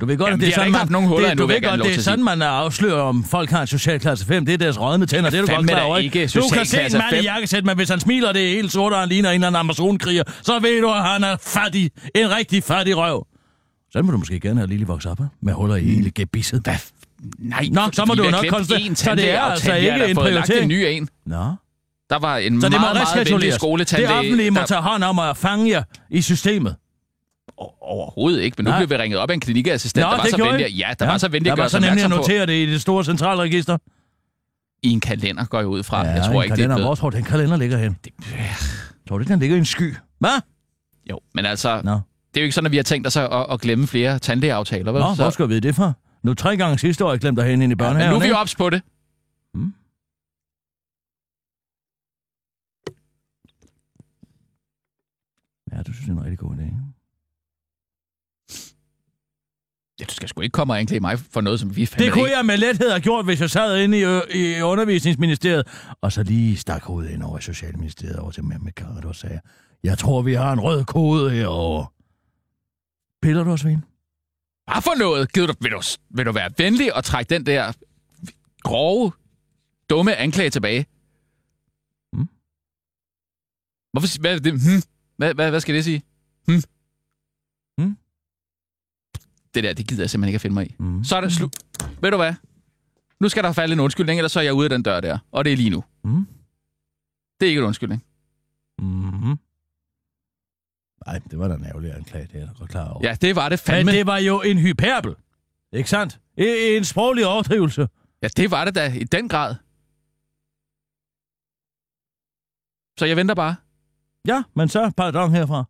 Du ved godt, Jamen, at det er sådan, man, nogen huller det, endnu, du vil ved godt, det er sådan, man afslører, om folk har en socialklasse 5. Det er deres rådne tænder, det er du godt klar over, ikke Du kan se en mand i fem. jakkesæt, men hvis han smiler, det er helt sort, og han ligner en eller anden Amazonkriger, så ved du, at han er fattig. En rigtig fattig røv. Sådan må du måske gerne have lille vokse op, med huller i hele gebisset. Hvad? Nej, Nå, så må du jo nok konstatere- så det er altså ikke en prioritering. en ny en. Nå. Der var en Så det meget, meget venlig reskachuleres. Det skoletandlæge. offentlige må der- tage hånd om at fange jer i systemet. Overhovedet ikke, men nu Nej. blev vi ringet op af en klinikassistent, Nå, der var så venlig. Ja, der var så venlig Der at var gøre så os nemlig at notere det i det store centralregister. I en kalender går jeg ud fra. Ja, jeg tror ikke, det er kalender. Hvor tror du, den kalender ligger hen? Det... Tror du den ligger i en sky? Hvad? Jo, men altså, Nå, det er jo ikke sådan, at vi har tænkt os at, at glemme flere tandlægeaftaler, vel? Nå hvor skal vi vide det fra? Nu tre gange sidste år, jeg glemte at hente ind i ja, men børnehaven. nu er vi ops på det. Ja, du synes, det er en rigtig god idé. Ja, du skal sgu ikke komme og anklage mig for noget, som vi fandme Det kunne ikke... jeg med lethed have gjort, hvis jeg sad inde i, i undervisningsministeriet, og så lige stak hovedet ind over i Socialministeriet over til Memme Carter og sagde, jeg tror, vi har en rød kode herovre. Piller du os, Svend? Hvad for noget? Gider du, vil, du, vil du være venlig og trække den der grove, dumme anklage tilbage? Hmm? Hvorfor, hvad, det, hmm? hvad, hvad, hvad skal det sige? Hmm? Hmm? Det der, det gider jeg simpelthen ikke at finde mig i. Mm. Så er det slut. Ved du hvad? Nu skal der falde en undskyldning, ellers så er jeg ude af den dør der. Og det er lige nu. Mm. Det er ikke en undskyldning. Mm-hmm. Nej, det var da en ærgerlig anklage, det er jeg godt klar over. Ja, det var det Men fandme. det var jo en hyperbel. Ikke sandt? En, sproglig overdrivelse. Ja, det var det da i den grad. Så jeg venter bare. Ja, men så pardon herfra.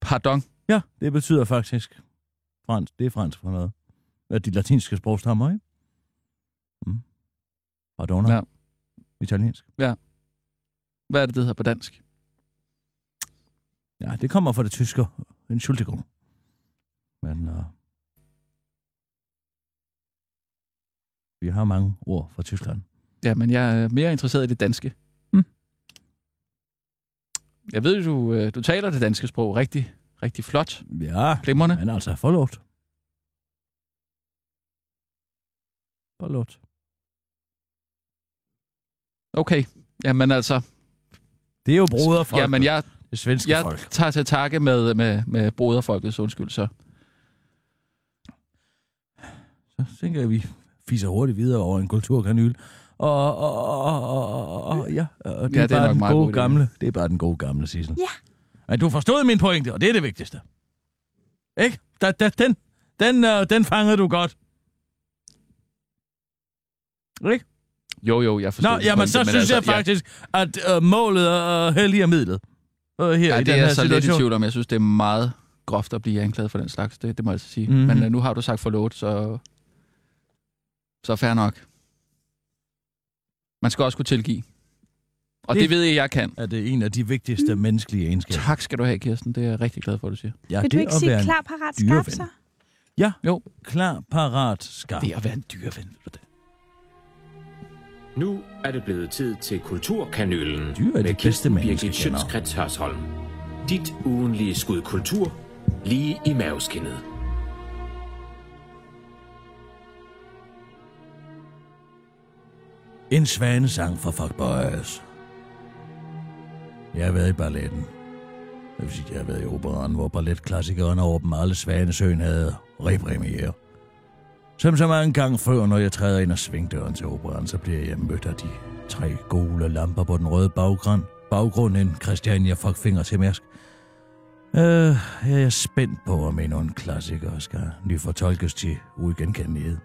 Pardon. Ja, det betyder faktisk fransk. Det er fransk for noget. Af de latinske sprogstammer, ikke? Mm. Pardon. Ja. Italiensk. Ja. Hvad er det, det hedder på dansk? Ja, det kommer fra det tyske. En Schuldigung. Men uh, vi har mange ord fra Tyskland. Ja, men jeg er mere interesseret i det danske. Hmm. Jeg ved, du, øh, du taler det danske sprog rigtig, rigtig flot. Ja, Glimrende. men altså, forlåt. Forlåt. Okay, jamen altså, Det er jo broderfolk. jamen jeg, Det svenske jeg folk. tager til takke med, med, med broderfolkets undskyld, så. Så tænker jeg, at vi fiser hurtigt videre over en kulturkanyl. Og, og, og, og, og, ja, og det, Ja, er det er bare den gode god idé. gamle. Det er bare den gode gamle, Sissel. Ja. Men du forstod min pointe, og det er det vigtigste. Ikke? Da, da, den, den, uh, den fangede du godt. Ikke? Jo, jo, jeg forstår. Nå, jamen pointe, så men synes altså, jeg faktisk, at uh, målet er uh, heldig af midlet. Uh, her Ja, i det den er her jeg så lidt i situation. tvivl om. Jeg synes, det er meget groft at blive anklaget for den slags. Det, det må jeg altså sige. Mhm. Mm-hmm. Men uh, nu har du sagt forlåt, så... Så fair nok. Man skal også kunne tilgive. Og det, Det- det ved jeg, jeg kan. Er det en af de vigtigste mm. menneskelige egenskaber? Tak skal du have, Kirsten. Det er jeg rigtig glad for, at du siger. Ja, Vil det du ikke sige klar, parat, skarp så? Ja, Jo. klar, parat, skarp. Det er at være en dyreven. Nu er det blevet tid til Kulturkanylen Dyr er de med bedste Kirsten Birgit. Schøtzgrads Hørsholm. Dit ugenlige skud kultur lige i maveskinnet. En svanesang for fuckboys. Jeg har været i balletten. Det vil sige, jeg har været i operan, hvor balletklassikeren dem alle Svanesøen havde repremiere. Som så mange gange før, når jeg træder ind ad svingdøren til operan, så bliver jeg mødt af de tre gule lamper på den røde baggrund. Baggrund en Christiania fuckfinger til mærsk. Øh, jeg er spændt på, om endnu en klassiker skal nyfortolkes til uigenkendelighed.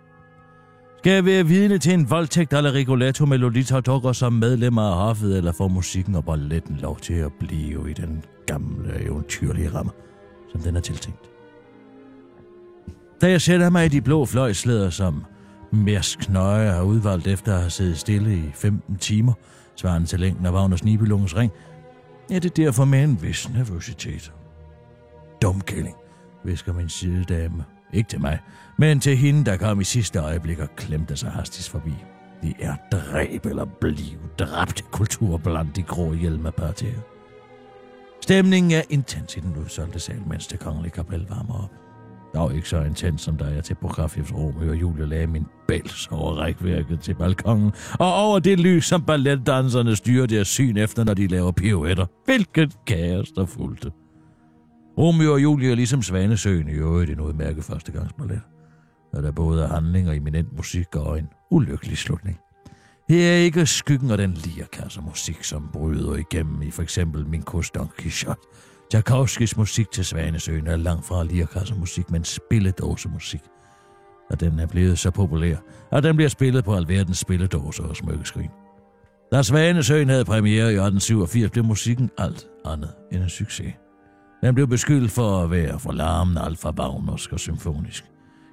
Skal jeg være vidne til en voldtægt eller regulator med Lolita Dukker som medlemmer af hoffet, eller får musikken og balletten lov til at blive i den gamle eventyrlige ramme, som den er tiltænkt? Da jeg sætter mig i de blå fløjslæder, som Mærsk Nøje har udvalgt efter at have siddet stille i 15 timer, svarende til længden af Wagners Nibelungens ring, er det derfor med en vis nervøsitet. Dumkælling, visker min sidedame. Ikke til mig, men til hende, der kom i sidste øjeblik og klemte sig hastigt forbi. Det er dræb eller bliv dræbt kultur blandt de grå hjelmepartier. Stemningen er intens i den udsolgte sal, mens det kongelige kapel varmer op. Dog ikke så intens, som da jeg til Prokofjevs Rom og Julie lagde min bæls over rækværket til balkongen, og over det lys, som balletdanserne styrer deres syn efter, når de laver pirouetter. Hvilket kaos, der fulgte. Romeo og Julie er ligesom Svanesøen i øvrigt en udmærket førstegangsballet. Og der både er handling og eminent musik og en ulykkelig slutning. Her er ikke skyggen af den lirkasse musik, som bryder igennem i for eksempel min kurs Don Quixote. Tchaikovskis musik til Svanesøen er langt fra lirkasse musik, men spilledåse musik. Og den er blevet så populær, at den bliver spillet på alverdens spilledåser og smykkeskrin. Da Svanesøen havde premiere i 1887, blev musikken alt andet end en succes. Den blev beskyldt for at være for larmende, alt for Wagnersk og symfonisk.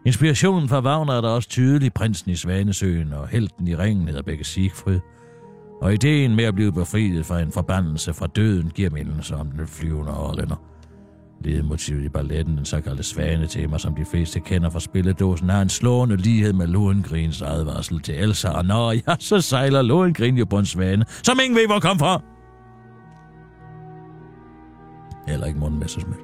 Inspirationen fra Wagner er der også tydelig. Prinsen i Svanesøen og helten i ringen hedder begge Siegfried. Og ideen med at blive befriet fra en forbandelse fra døden giver mindelser om den flyvende overlænder. Ledemotivet i balletten, den såkaldte svanetema, som de fleste kender fra spilledåsen, har en slående lighed med Lohengrins advarsel til Elsa. Og når ja, så sejler Lohengrin jo på en svane, som ingen ved, hvor kom fra. Heller ikke Morten Messersmith.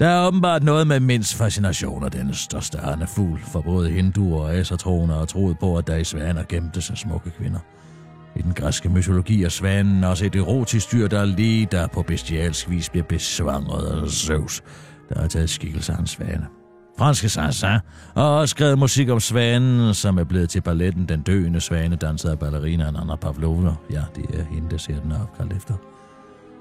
Der er åbenbart noget med mindst fascination af denne største fugl for både hinduer og asatroner og troet på, at der i svaner gemte sig smukke kvinder. I den græske mytologi er svanen også et erotisk dyr, der lige der på bestialsk vis bliver besvangret af Zeus, der har taget skikkelse af en svane. Franske Sansa har også skrevet musik om svanen, som er blevet til balletten Den Døende Svane, danset af ballerinaen Anna Pavlova. Ja, det er hende, der ser den er opkaldt efter.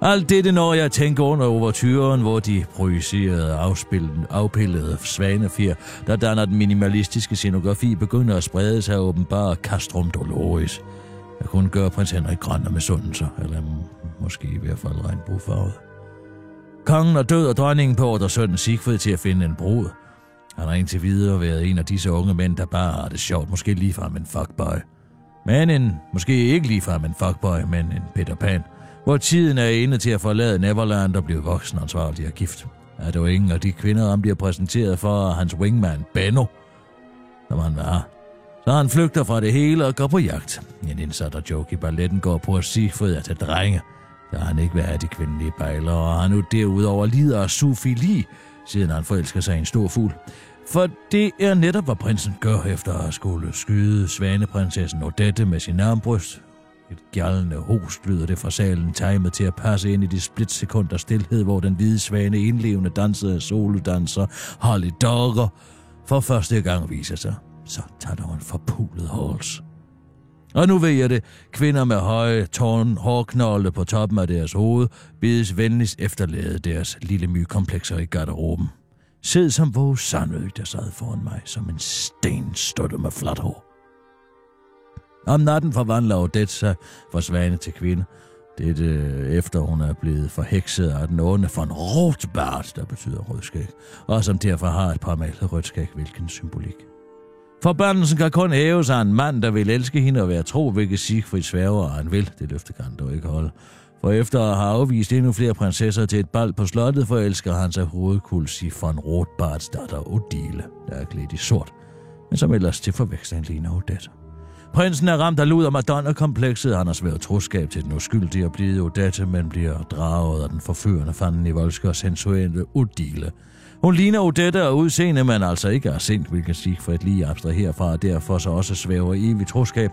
Alt dette når jeg tænker under overturen, hvor de projicerede afspillede, afpillede svanefjer, der danner den minimalistiske scenografi, begynder at sprede sig åbenbart Castrum Dolores. Jeg kunne gøre prins Henrik grøn og med eller måske i hvert fald regnbuefarvet. Kongen er død, og dronningen beordrer sønnen Sigfrid til at finde en brud. Han har indtil videre været en af disse unge mænd, der bare har det sjovt, måske ligefrem en fuckboy. Men en, måske ikke ligefrem en fuckboy, men en Peter Pan, hvor tiden er inde til at forlade Neverland og blive voksen ansvarlig og gift. Er det jo ingen af de kvinder, han bliver præsenteret for hans wingman, Benno, som han var. Så han flygter fra det hele og går på jagt. En indsat joke i balletten går på at sige, for at tage drenge. Der har han ikke været de kvindelige bejler, og han nu derudover lider af sufili, siden han forelsker sig i en stor fugl. For det er netop, hvad prinsen gør efter at skulle skyde svaneprinsessen Odette med sin armbryst. Et gjaldende host lyder det fra salen, timet til at passe ind i de splitsekunder stillhed, hvor den hvide svane indlevende dansede solodanser Holly Dogger for første gang viser sig. Så tager der en forpulet hals. Og nu ved jeg det, kvinder med høje tårn, hårknolde på toppen af deres hoved, bedes venligst efterlade deres lille mykomplekser i garderoben. Sid som vores sandøg, der sad foran mig som en sten støtte med fladt hår. Om natten forvandler Odette sig fra svane til kvinde. Det er efter hun er blevet forhekset af den onde von Rotbart, der betyder rødskæg, og som derfor har et par malet rødskæg, hvilken symbolik. Forbandelsen kan kun hæves af en mand, der vil elske hende og være tro, hvilket Siegfried sværger, han vil. Det løfte kan han dog ikke holde. For efter at have afvist endnu flere prinsesser til et bal på slottet, forelsker han sig hovedkulsi von Rothbards datter Odile, der er klædt i sort, men som ellers til forveksling ligner Odette. Prinsen er ramt af lud og Madonna-komplekset. Han har svært troskab til den uskyldige og blide Odette, men bliver draget af den forførende fanden i voldske og sensuelle Odile. Hun ligner Odette og udseende, men altså ikke er sent, hvilket Sigfrid lige abstraherer fra, og derfor så også svæver evigt troskab.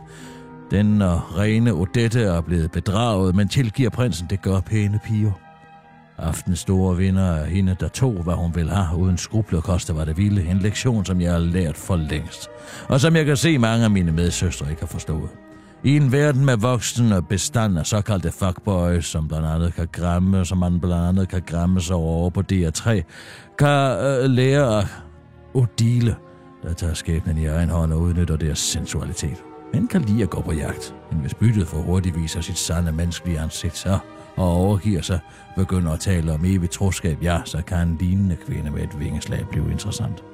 Den og rene Odette er blevet bedraget, men tilgiver prinsen, det gør pæne piger. Aftens store vinder er hende, der tog, hvad hun vil have, uden skrubler koste, var det vilde. En lektion, som jeg har lært for længst. Og som jeg kan se, mange af mine medsøstre ikke har forstået. I en verden med voksne bestand af såkaldte fuckboys, som blandt andet kan græmme, som man blandt andet kan græmme sig over på DR3, kan øh, lære at Odile, der tager skæbnen i egen hånd og udnytter deres sensualitet. Men kan lide at gå på jagt, men hvis byttet for hurtigt viser sit sande menneskelige ansigt, så og overgiver sig, begynder at tale om evigt troskab, ja, så kan en lignende kvinde med et vingeslag blive interessant.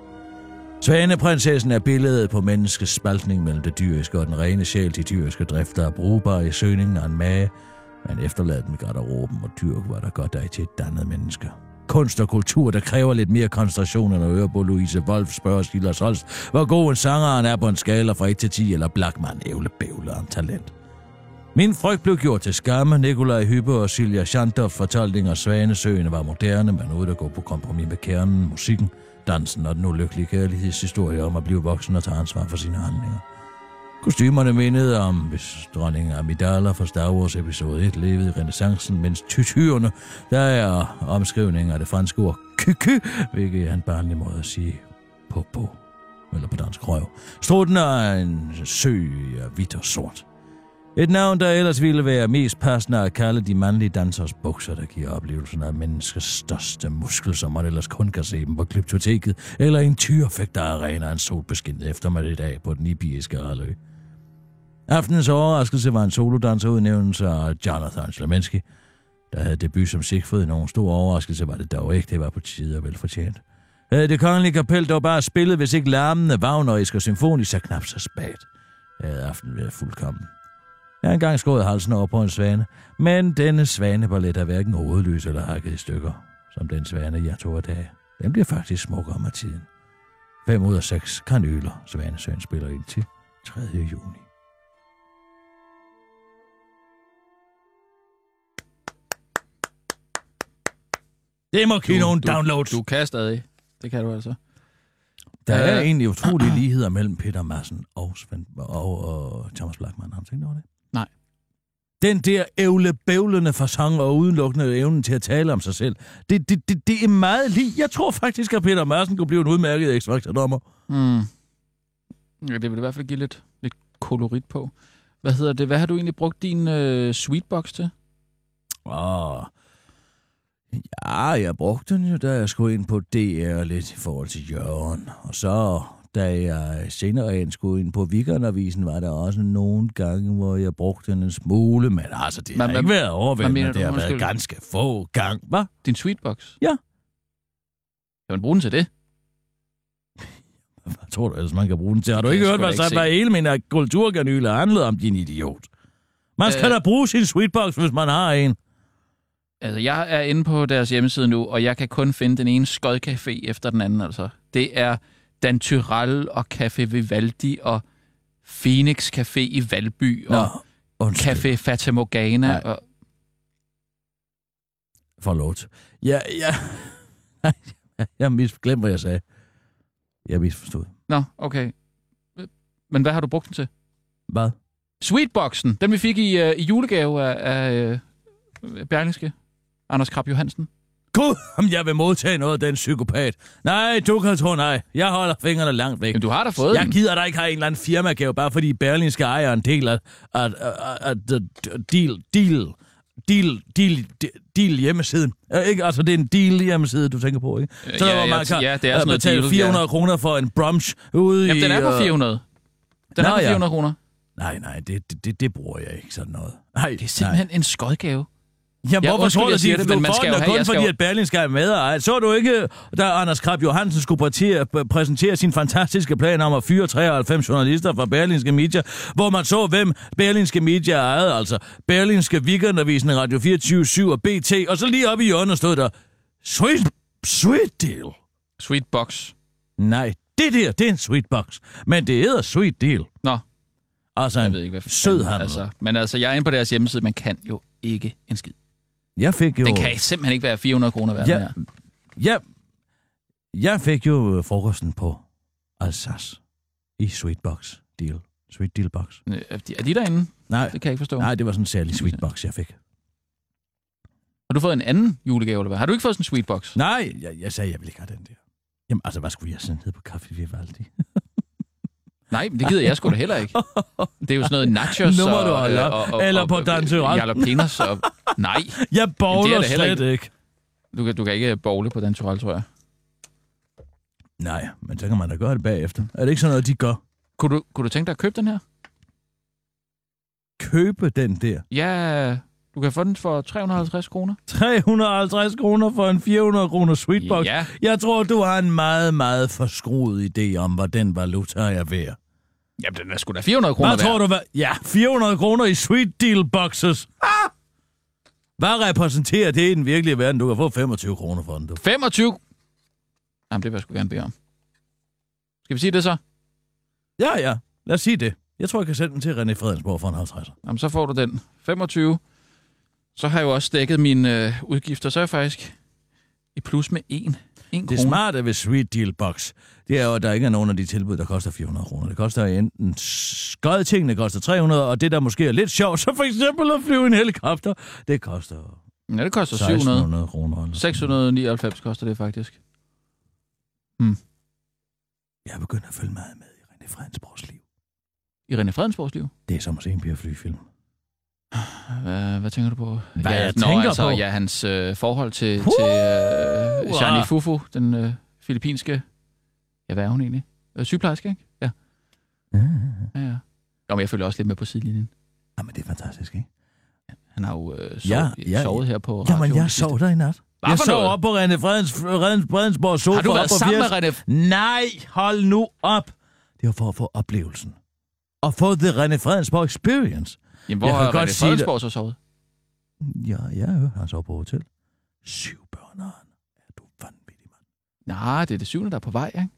Svaneprinsessen er billedet på menneskets spaltning mellem det dyriske og den rene sjæl. De dyriske drifter er brugbare i søgningen af en mage, men efterlad dem i garderoben og dyrk, hvad der gør dig til et dannet menneske. Kunst og kultur, der kræver lidt mere koncentration end at høre på Louise Wolf, spørger Silas Holst, hvor god en sanger han er på en skala fra 1 til 10, eller Blackman ævlebævler om talent. Min frygt blev gjort til skamme. Nikolaj Hyppe og Silja Schandorf fortolkning af Svanesøen var moderne, men uden at gå på kompromis med kernen, musikken, dansen og den ulykkelige kærlighedshistorie om at blive voksen og tage ansvar for sine handlinger. Kostymerne mindede om, hvis dronningen Amidala fra Star Wars episode 1 levede i renaissancen, mens tytyrene, der er omskrivning af det franske ord kyky, hvilket er en barnlig måde at sige på på, eller på dansk røv. Strutten er en sø af hvidt og sort. Et navn, der ellers ville være mest passende at kalde de mandlige dansers bukser, der giver oplevelsen af menneskets største muskel, som man ellers kun kan se dem på Glyptoteket, eller en tyrefægterarena en solbeskinnet eftermiddag på den ibiriske halvø. Aftenens overraskelse var en solodanser udnævnelse af Jonathan Slamenski, der havde debut som Sigfrid. Nogen stor overraskelse var det dog ikke, det var på tide og velfortjent. Havde det kongelige kapel dog bare spillet, hvis ikke larmende, vagnerisk og symfonisk, så knap så spagt. Havde aften været fuldkommen. Jeg har engang skåret halsen over på en svane, men denne svaneballet er hverken hovedløs eller hakket i stykker, som den svane, jeg tog af dag. Den bliver faktisk smukkere med tiden. 5 ud af 6 kanyler, Svanesøen spiller ind til 3. juni. Det må give nogle downloads. Du, du kan stadig. Det kan du altså. Der er uh, egentlig utrolige ligheder mellem Peter Madsen og, Svend, og, og Thomas Blackman. Har du tænkt over det? Den der ævlebævlende fasong og udelukkende evnen til at tale om sig selv, det, det, det, det er meget lige. Jeg tror faktisk, at Peter Madsen kunne blive en udmærket ekstraktordommer. Mm. Ja, det vil i hvert fald give lidt, lidt kolorit på. Hvad hedder det? Hvad har du egentlig brugt din øh, sweetbox til? Åh, Ja, jeg brugte den jo, da jeg skulle ind på DR lidt i forhold til Jørgen. Og så, da jeg senere ind skulle ind på Weekendavisen, var der også nogle gange, hvor jeg brugte en smule. Men altså, det har ikke været overvældende. Det har været ganske få gang, Hvad? Din sweetbox? Ja. Kan man bruge den til det? Hvad tror du ellers, man kan bruge den til? Har du ikke hørt, hvad, ikke hvad hele min kulturkanyle handlede om, din idiot? Man skal Øh. da bruge sin sweetbox, hvis man har en. Altså, jeg er inde på deres hjemmeside nu, og jeg kan kun finde den ene skodcafé efter den anden, altså. Det er Dan Tyrell og Café Vivaldi og Phoenix Café i Valby og undskyld. Café Fatamorgana Nej. og... Forlåt. Ja, ja. jeg misglemt, hvad jeg sagde. Jeg har misforstået. Nå, okay. Men hvad har du brugt den til? Hvad? Sweetboxen, den vi fik i, uh, i julegave af, af uh, Berlingske. Anders Krab Johansen. Gud, om jeg vil modtage noget af den psykopat. Nej, du kan tro nej. Jeg holder fingrene langt væk. Men du har da fået Jeg den. gider da ikke have en eller anden firmagave, bare fordi Berlin skal eje en del af, af, af, af, deal, deal, deal, deal, deal hjemmesiden. Øh, Ikke? Altså, det er en deal hjemmeside, du tænker på, ikke? Øh, Så ja, der, ja, man kan ja, det er øh, sådan noget betale deal, 400 ja. kroner for en brunch ude Jamen, i... den er på øh, 400. Den Nå, er på ja. 400 kroner. Nej, nej, det, det, det, det bruger jeg ikke sådan noget. Nej, Det er simpelthen en skodgave. Ja, hvorfor undskyld, tror du, de, det, men man skal jo have- kun skal fordi, jo- at Berlin skal med Så du ikke, da Anders Krab Johansen skulle præsentere, præsentere sin fantastiske plan om at fyre 93 journalister fra Berlinske Media, hvor man så, hvem Berlinske Media ejede, altså Berlinske Weekendavisen, Radio 24 og BT, og så lige oppe i hjørnet stod der, sweet, sweet deal. Sweetbox. Nej, det der, det er en sweet box, men det hedder sweet deal. Nå, Altså jeg en ved ikke, hvad sød handel. Altså, men altså, jeg er inde på deres hjemmeside. Man kan jo ikke en skid. Jeg fik jo... Den kan simpelthen ikke være 400 kroner værd. Ja, Ja. jeg fik jo øh, frokosten på Alsace i Sweetbox Deal. Sweet Deal Box. Er de, er de derinde? Nej, Det kan jeg ikke forstå. nej, det var sådan en særlig Sweetbox, jeg fik. Har du fået en anden julegave, eller hvad? Har du ikke fået sådan en sweetbox? Nej, jeg, jeg sagde, jeg ville ikke have den der. Jamen, altså, hvad skulle jeg sende ned på Café Vivaldi? Nej, men det gider jeg sgu da heller ikke. Det er jo sådan noget nachos Nu må og, du holde og, og, og, Eller på og- Dan Tyrell. Jalapenos og... Nej, Jeg bowler slet ikke. du kan, du kan ikke bowle på Dan Tyrell, tror jeg. Nej, men så kan man da gøre det bagefter. Er det ikke sådan noget, de gør? Kunne du, kunne du tænke dig at købe den her? Købe den der. Ja, du kan få den for 350 kroner. 350 kroner for en 400 kroner Sweetbox. Ja, Jeg tror, du har en meget, meget forskruet idé om, hvad den valuta er værd. Jamen, den er sgu da 400 kroner Hvad tror værd. du, hvad? Ja, 400 kroner i sweet deal boxes. Ah! Hvad repræsenterer det i den virkelige verden? Du kan få 25 kroner for den, du. 25? Jamen, det vil jeg sgu gerne bede om. Skal vi sige det så? Ja, ja. Lad os sige det. Jeg tror, jeg kan sende den til René Fredensborg for en 50'er. Jamen, så får du den. 25. Så har jeg jo også dækket mine øh, udgifter, så er jeg faktisk i plus med 1. 1 Det smarte ved Sweet Deal Box, det er jo, at der ikke er nogen af de tilbud, der koster 400 kroner. Det koster enten skød tingene koster 300, og det, der måske er lidt sjovt, så for eksempel at flyve en helikopter, det koster Ja, det koster 700. 1600 kroner. eller sådan 699 koster det faktisk. Jeg er begyndt at følge meget med i René Fredensborgs liv. I René Fredensborgs liv. Det er som at se en Pierre Fly-film. Hvad, hvad tænker du på? Hvad ja, jeg nå, tænker altså, på? Ja, hans øh, forhold til, Puh! til øh, Shani Ah. Fufu, den øh, filippinske... Ja, hvad er hun egentlig? Øh, sygeplejerske, ikke? Ja. Ja, ja, ja. Jo, men jeg følger også lidt med på sidelinjen. Jamen, det er fantastisk, ikke? Han har jo øh, sovet, Ja, ja, sovet her på radioen. Jamen, jeg sov der i nat. Hvad jeg sov op på René Fredens, Fredens, Fredensborgs sofa. Har du været sammen med 80. René? Nej, hold nu op. Det var for at få oplevelsen. Og få the René Fredensborg experience. Jamen, hvor Jeg har godt sige det. Fredensborg så sovet? Ja, jeg hører, han sov på hotel. Syv børn har han. Er du vanvittig, mand? Nej, det er det syvende, der er på vej, ikke?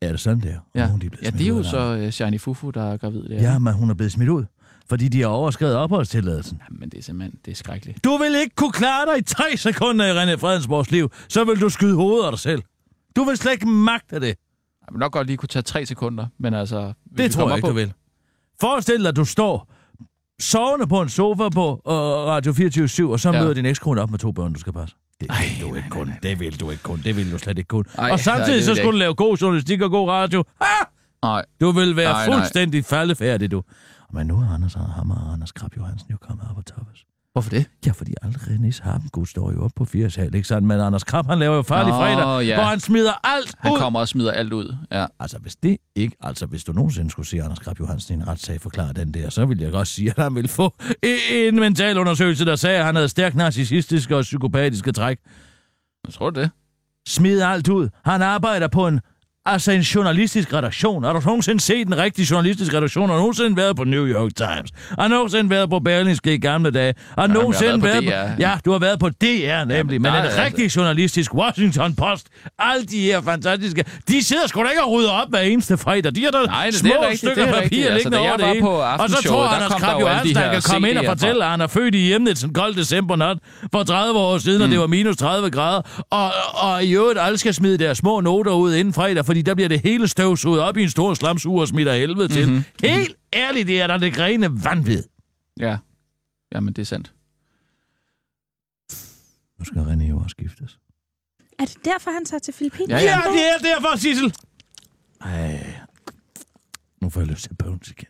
Er det sådan der? Ja, Nogen, de er ja det er jo så landet. øh, Shani Fufu, der er gravid. Der. Ja, men hun er blevet smidt ud. Fordi de har overskrevet opholdstilladelsen. Jamen, det er simpelthen det er skrækkeligt. Du vil ikke kunne klare dig i tre sekunder i René Fredensborgs liv. Så vil du skyde hovedet af dig selv. Du vil slet ikke magte det. Jeg vil nok godt lige kunne tage tre sekunder, men altså... Det tror jeg ikke, på, du vil. Forestil dig, at du står sovende på en sofa på uh, Radio 24 og så Ja. møder din ekskone op med to børn, du skal passe. Det Ej, vil du nej, ikke nej, kunne. Det vil du ikke kunne. Det vil du slet ikke kunne. Ej, og samtidig nej, så skulle du lave god journalistik og god radio. Ah! Nej, Du vil være Nej, nej. fuldstændig faldefærdig, du. Men nu er Anders, ham og Anders Krab Johansen jo kommet op på toppes. Hvorfor det? Ja, fordi alle René's Harpengud står jo op på 80 sal, ikke sandt? Men Anders Krab, han laver jo farlig Nå, fredag, ja. hvor han smider alt Han ud. kommer og smider alt ud. Ja. Altså, hvis det ikke... Altså, hvis du nogensinde skulle se Anders Krab Johansen i en retssag forklare den der, så vil jeg godt sige, at han ville få en mental undersøgelse, der sagde, at han havde stærkt narcissistiske og psykopatiske træk. Jeg tror det. Smid alt ud. Han arbejder på en Altså en journalistisk redaktion. Har du nogensinde set en rigtig journalistisk redaktion? Har du nogensinde været på New York Times? Har du nogensinde været på Berlingske i gamle dage? Har du Ja, nogensinde har været været på på... DR. Ja, du har været på DR nemlig. men men der en er altså- rigtig journalistisk Washington Post. Alle de her fantastiske... De sidder sgu da ikke og rydder op hver eneste fredag. De har der Nej, det- det små er rigtigt, stykker det er papir. Altså, liggende da over det hele. på Og så tror der Anders Krab Johansen, han kan komme ind og fortælle, at han er født i Hjemnet en kold decembernat for 30 år siden, mm. og det var minus 30 grader. Og, og i øvrigt, alle skal smide deres små noter ud inden fredag, fordi der bliver det hele støvsuget op i en stor slamsuger og smider helvede til. Mhm. Mm-hmm. Helt ærligt, det er der det grene vanvid. Ja. Jamen, det er sandt. Nu skal René jo også skiftes. Er det derfor, han tager til Filippinerne? Ja, ja. Ja, det er derfor, Sissel. Ej, nu får jeg lyst til Bones igen.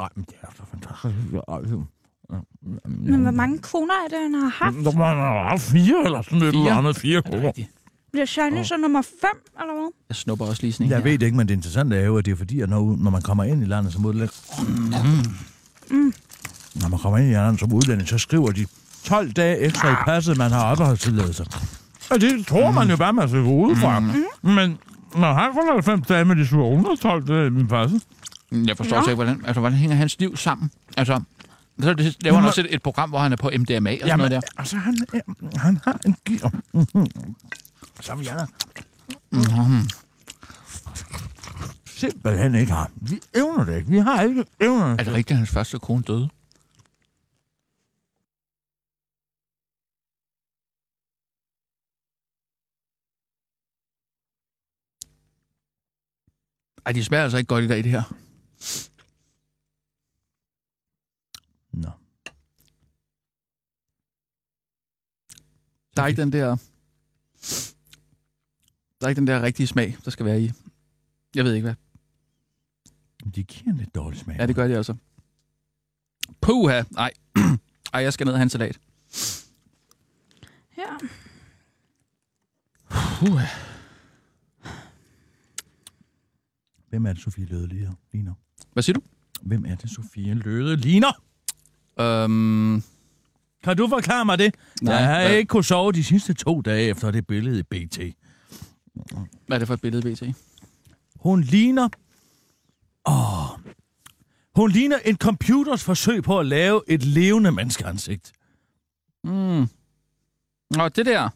Ej, men det er så fantastisk. Ej, Men hvor mange koner er det, han har haft? Der må have haft fire eller sådan et eller andet. Fire Er det kroner. rigtigt? Bliver Shiny så nummer 5, eller hvad? Jeg snupper også lige sådan en Jeg her. ved det ikke, men det interessante er jo, at det er fordi, at når, når man kommer ind i landet som udlænding... Mm. Når man kommer ind i landet som udlænding, så skriver de 12 dage ekstra i passet, man har opholdstilladelse. Og det tror man jo bare, man skal gå ud fra. Mm. Men når han kun 90 dage med de 712 dage i min passet, Jeg forstår ikke, hvordan, altså, hvordan hænger hans liv sammen? Altså, så det- laver han Jamen, også et, et program, hvor han er på MDMA og sådan Jamen, noget der. altså, han, er, han har en gear. Som jeg Mm-hmm. simpelthen ikke har. Vi evner det ikke. Vi har ikke evner Er det rigtigt, at hans første kone døde? Ej, de smager altså ikke godt i dag, det her. Nå. Der er ikke den der... Der er ikke den der rigtige smag, der skal være i. Jeg ved ikke hvad. De giver en lidt dårlig smag. Ja, det gør de altså. Puha! Nej. Ej, jeg skal ned og have en salat. Ja. Puha. Hvem er det, Sofie Løde ligner? ligner? Hvad siger du? Hvem er det, Sofie Løde ligner? Øhm, Kan du forklare mig det? Nej, jeg har hvad- ikke kunnet sove de sidste to dage efter det billede i BT. Hvad er det for et billede, BT? Hun ligner... Åh... Hun ligner en computers forsøg på at lave et levende menneskeansigt. Mm. Nå, det der.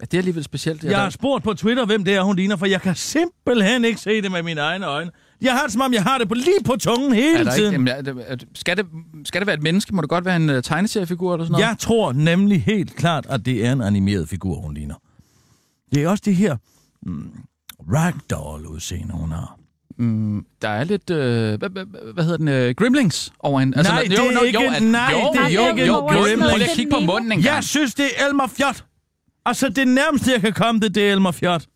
Ja, det er alligevel specielt. Det Jeg har spurgt på Twitter, hvem det er, hun ligner, for jeg kan simpelthen ikke se det med mine egne øjne. Jeg har det, som om jeg har det på, lige på tungen hele er der ikke, tiden. jamen, er er, det- skal, det, skal det være et menneske? Må det godt være en uh, tegneseriefigur eller sådan noget? Jeg tror nemlig helt klart, at det er en animeret figur, hun ligner. Det er også det her mm, ragdoll-udseende, hun har. Mm, der er lidt, øh, hvad, hvad, hvad hedder den, øh, Grimlings over hende. Nej, det er ikke- at- nej, jo, det er jo, ikke jo, en jo, Grimling. Prøv lige at kigge på munden en gang. Jeg synes, det er Elmer Fjot. Altså, det nærmeste, jeg kan komme det, det er Elmer Fjot.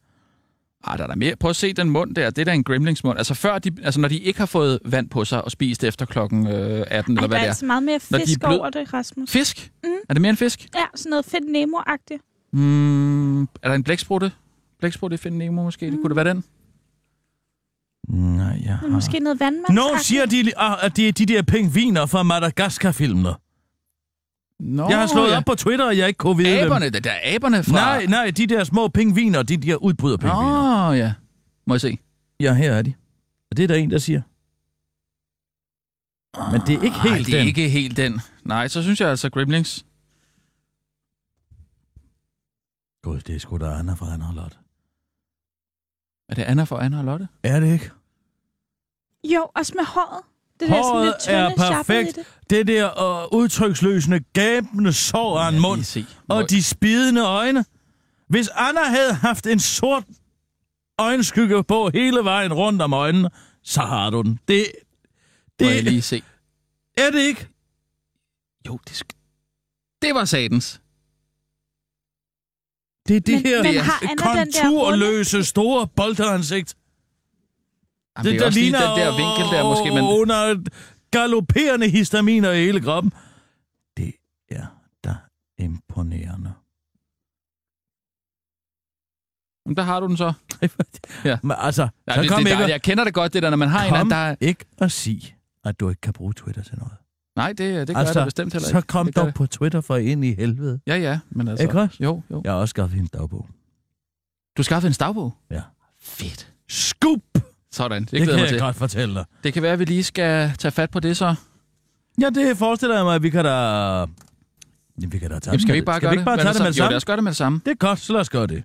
Ah, der er der mere. Prøv at se den mund der. Det er da en Grimlings mund. Altså, før de, altså når de ikke har fået vand på sig og spist efter klokken øh, 18, Ej, eller der hvad er det er. altså meget mere Når de er fisk blød- over det, Rasmus. Fisk? Mm. Er det mere end fisk? Ja, sådan noget fedt Nemo-agtigt. Mm, er der en blæksprutte? Blæksprutte i Find Nemo måske? Det kunne det være den? Nej, jeg Men måske noget vandmand. Nogen siger, de, ah, at det er de der pingviner fra Madagaskar-filmene. Nå, Jeg har slået ja. op på Twitter, og jeg ikke kunne vide Aberne, dem. det der er aberne fra... Nej, nej, de der små pingviner, de der udbryderpingviner. Åh, oh, ja. Må jeg se? Ja, her er de. Og det er der en, der siger. Men det er ikke helt Ej, det er den. ikke helt den. Nej, så synes jeg altså Gremlings. Gud, det er sgu da Anna fra Anna Lotte. Er det Anna for Anna og Lotte? Er det ikke? Jo, også med håret. Det der sådan Håret lidt tynde, er perfekt. det. Det der uh, udtryksløsende, gabende sår af en mund. se. Og de spidende øjne. Hvis Anna havde haft en sort øjenskygge på hele vejen rundt om øjnene, så har du den. Det, Må jeg det lige se. er det ikke. Jo, det, sk- det var satans. Det er det Men- her men har Anna den der konturløse store bolteransigt. Jamen, det, det er også lige den der vinkel der måske, men... Under galopperende histaminer i hele kroppen. Det er da imponerende. Men der har du den så. Ja. Men altså, Ja, så det, kom det, ikke, der, jeg kender det godt, det der, når man har en kom anden, der... er- ikke at sige, at du ikke kan bruge Twitter til noget. Nej, det, det gør altså, jeg bestemt heller så ikke. kom det dog på Twitter for ind i helvede. Ja, ja, men altså... Ikke også? Jo, jo. Jeg har også skaffet en dagbog. Du skaffede en stavbog? Ja. Fedt. Scoop! Sådan, det, Det kan jeg til. godt fortælle dig. Det kan være, at vi lige skal tage fat på det så. Ja, det forestiller jeg mig, at vi kan da... Jamen, vi kan da tage Jamen, skal vi det. ikke bare skal gøre vi ikke bare det? tage det med det Jo, samme? lad os gøre det med det samme. Det er godt, så lad os gøre det.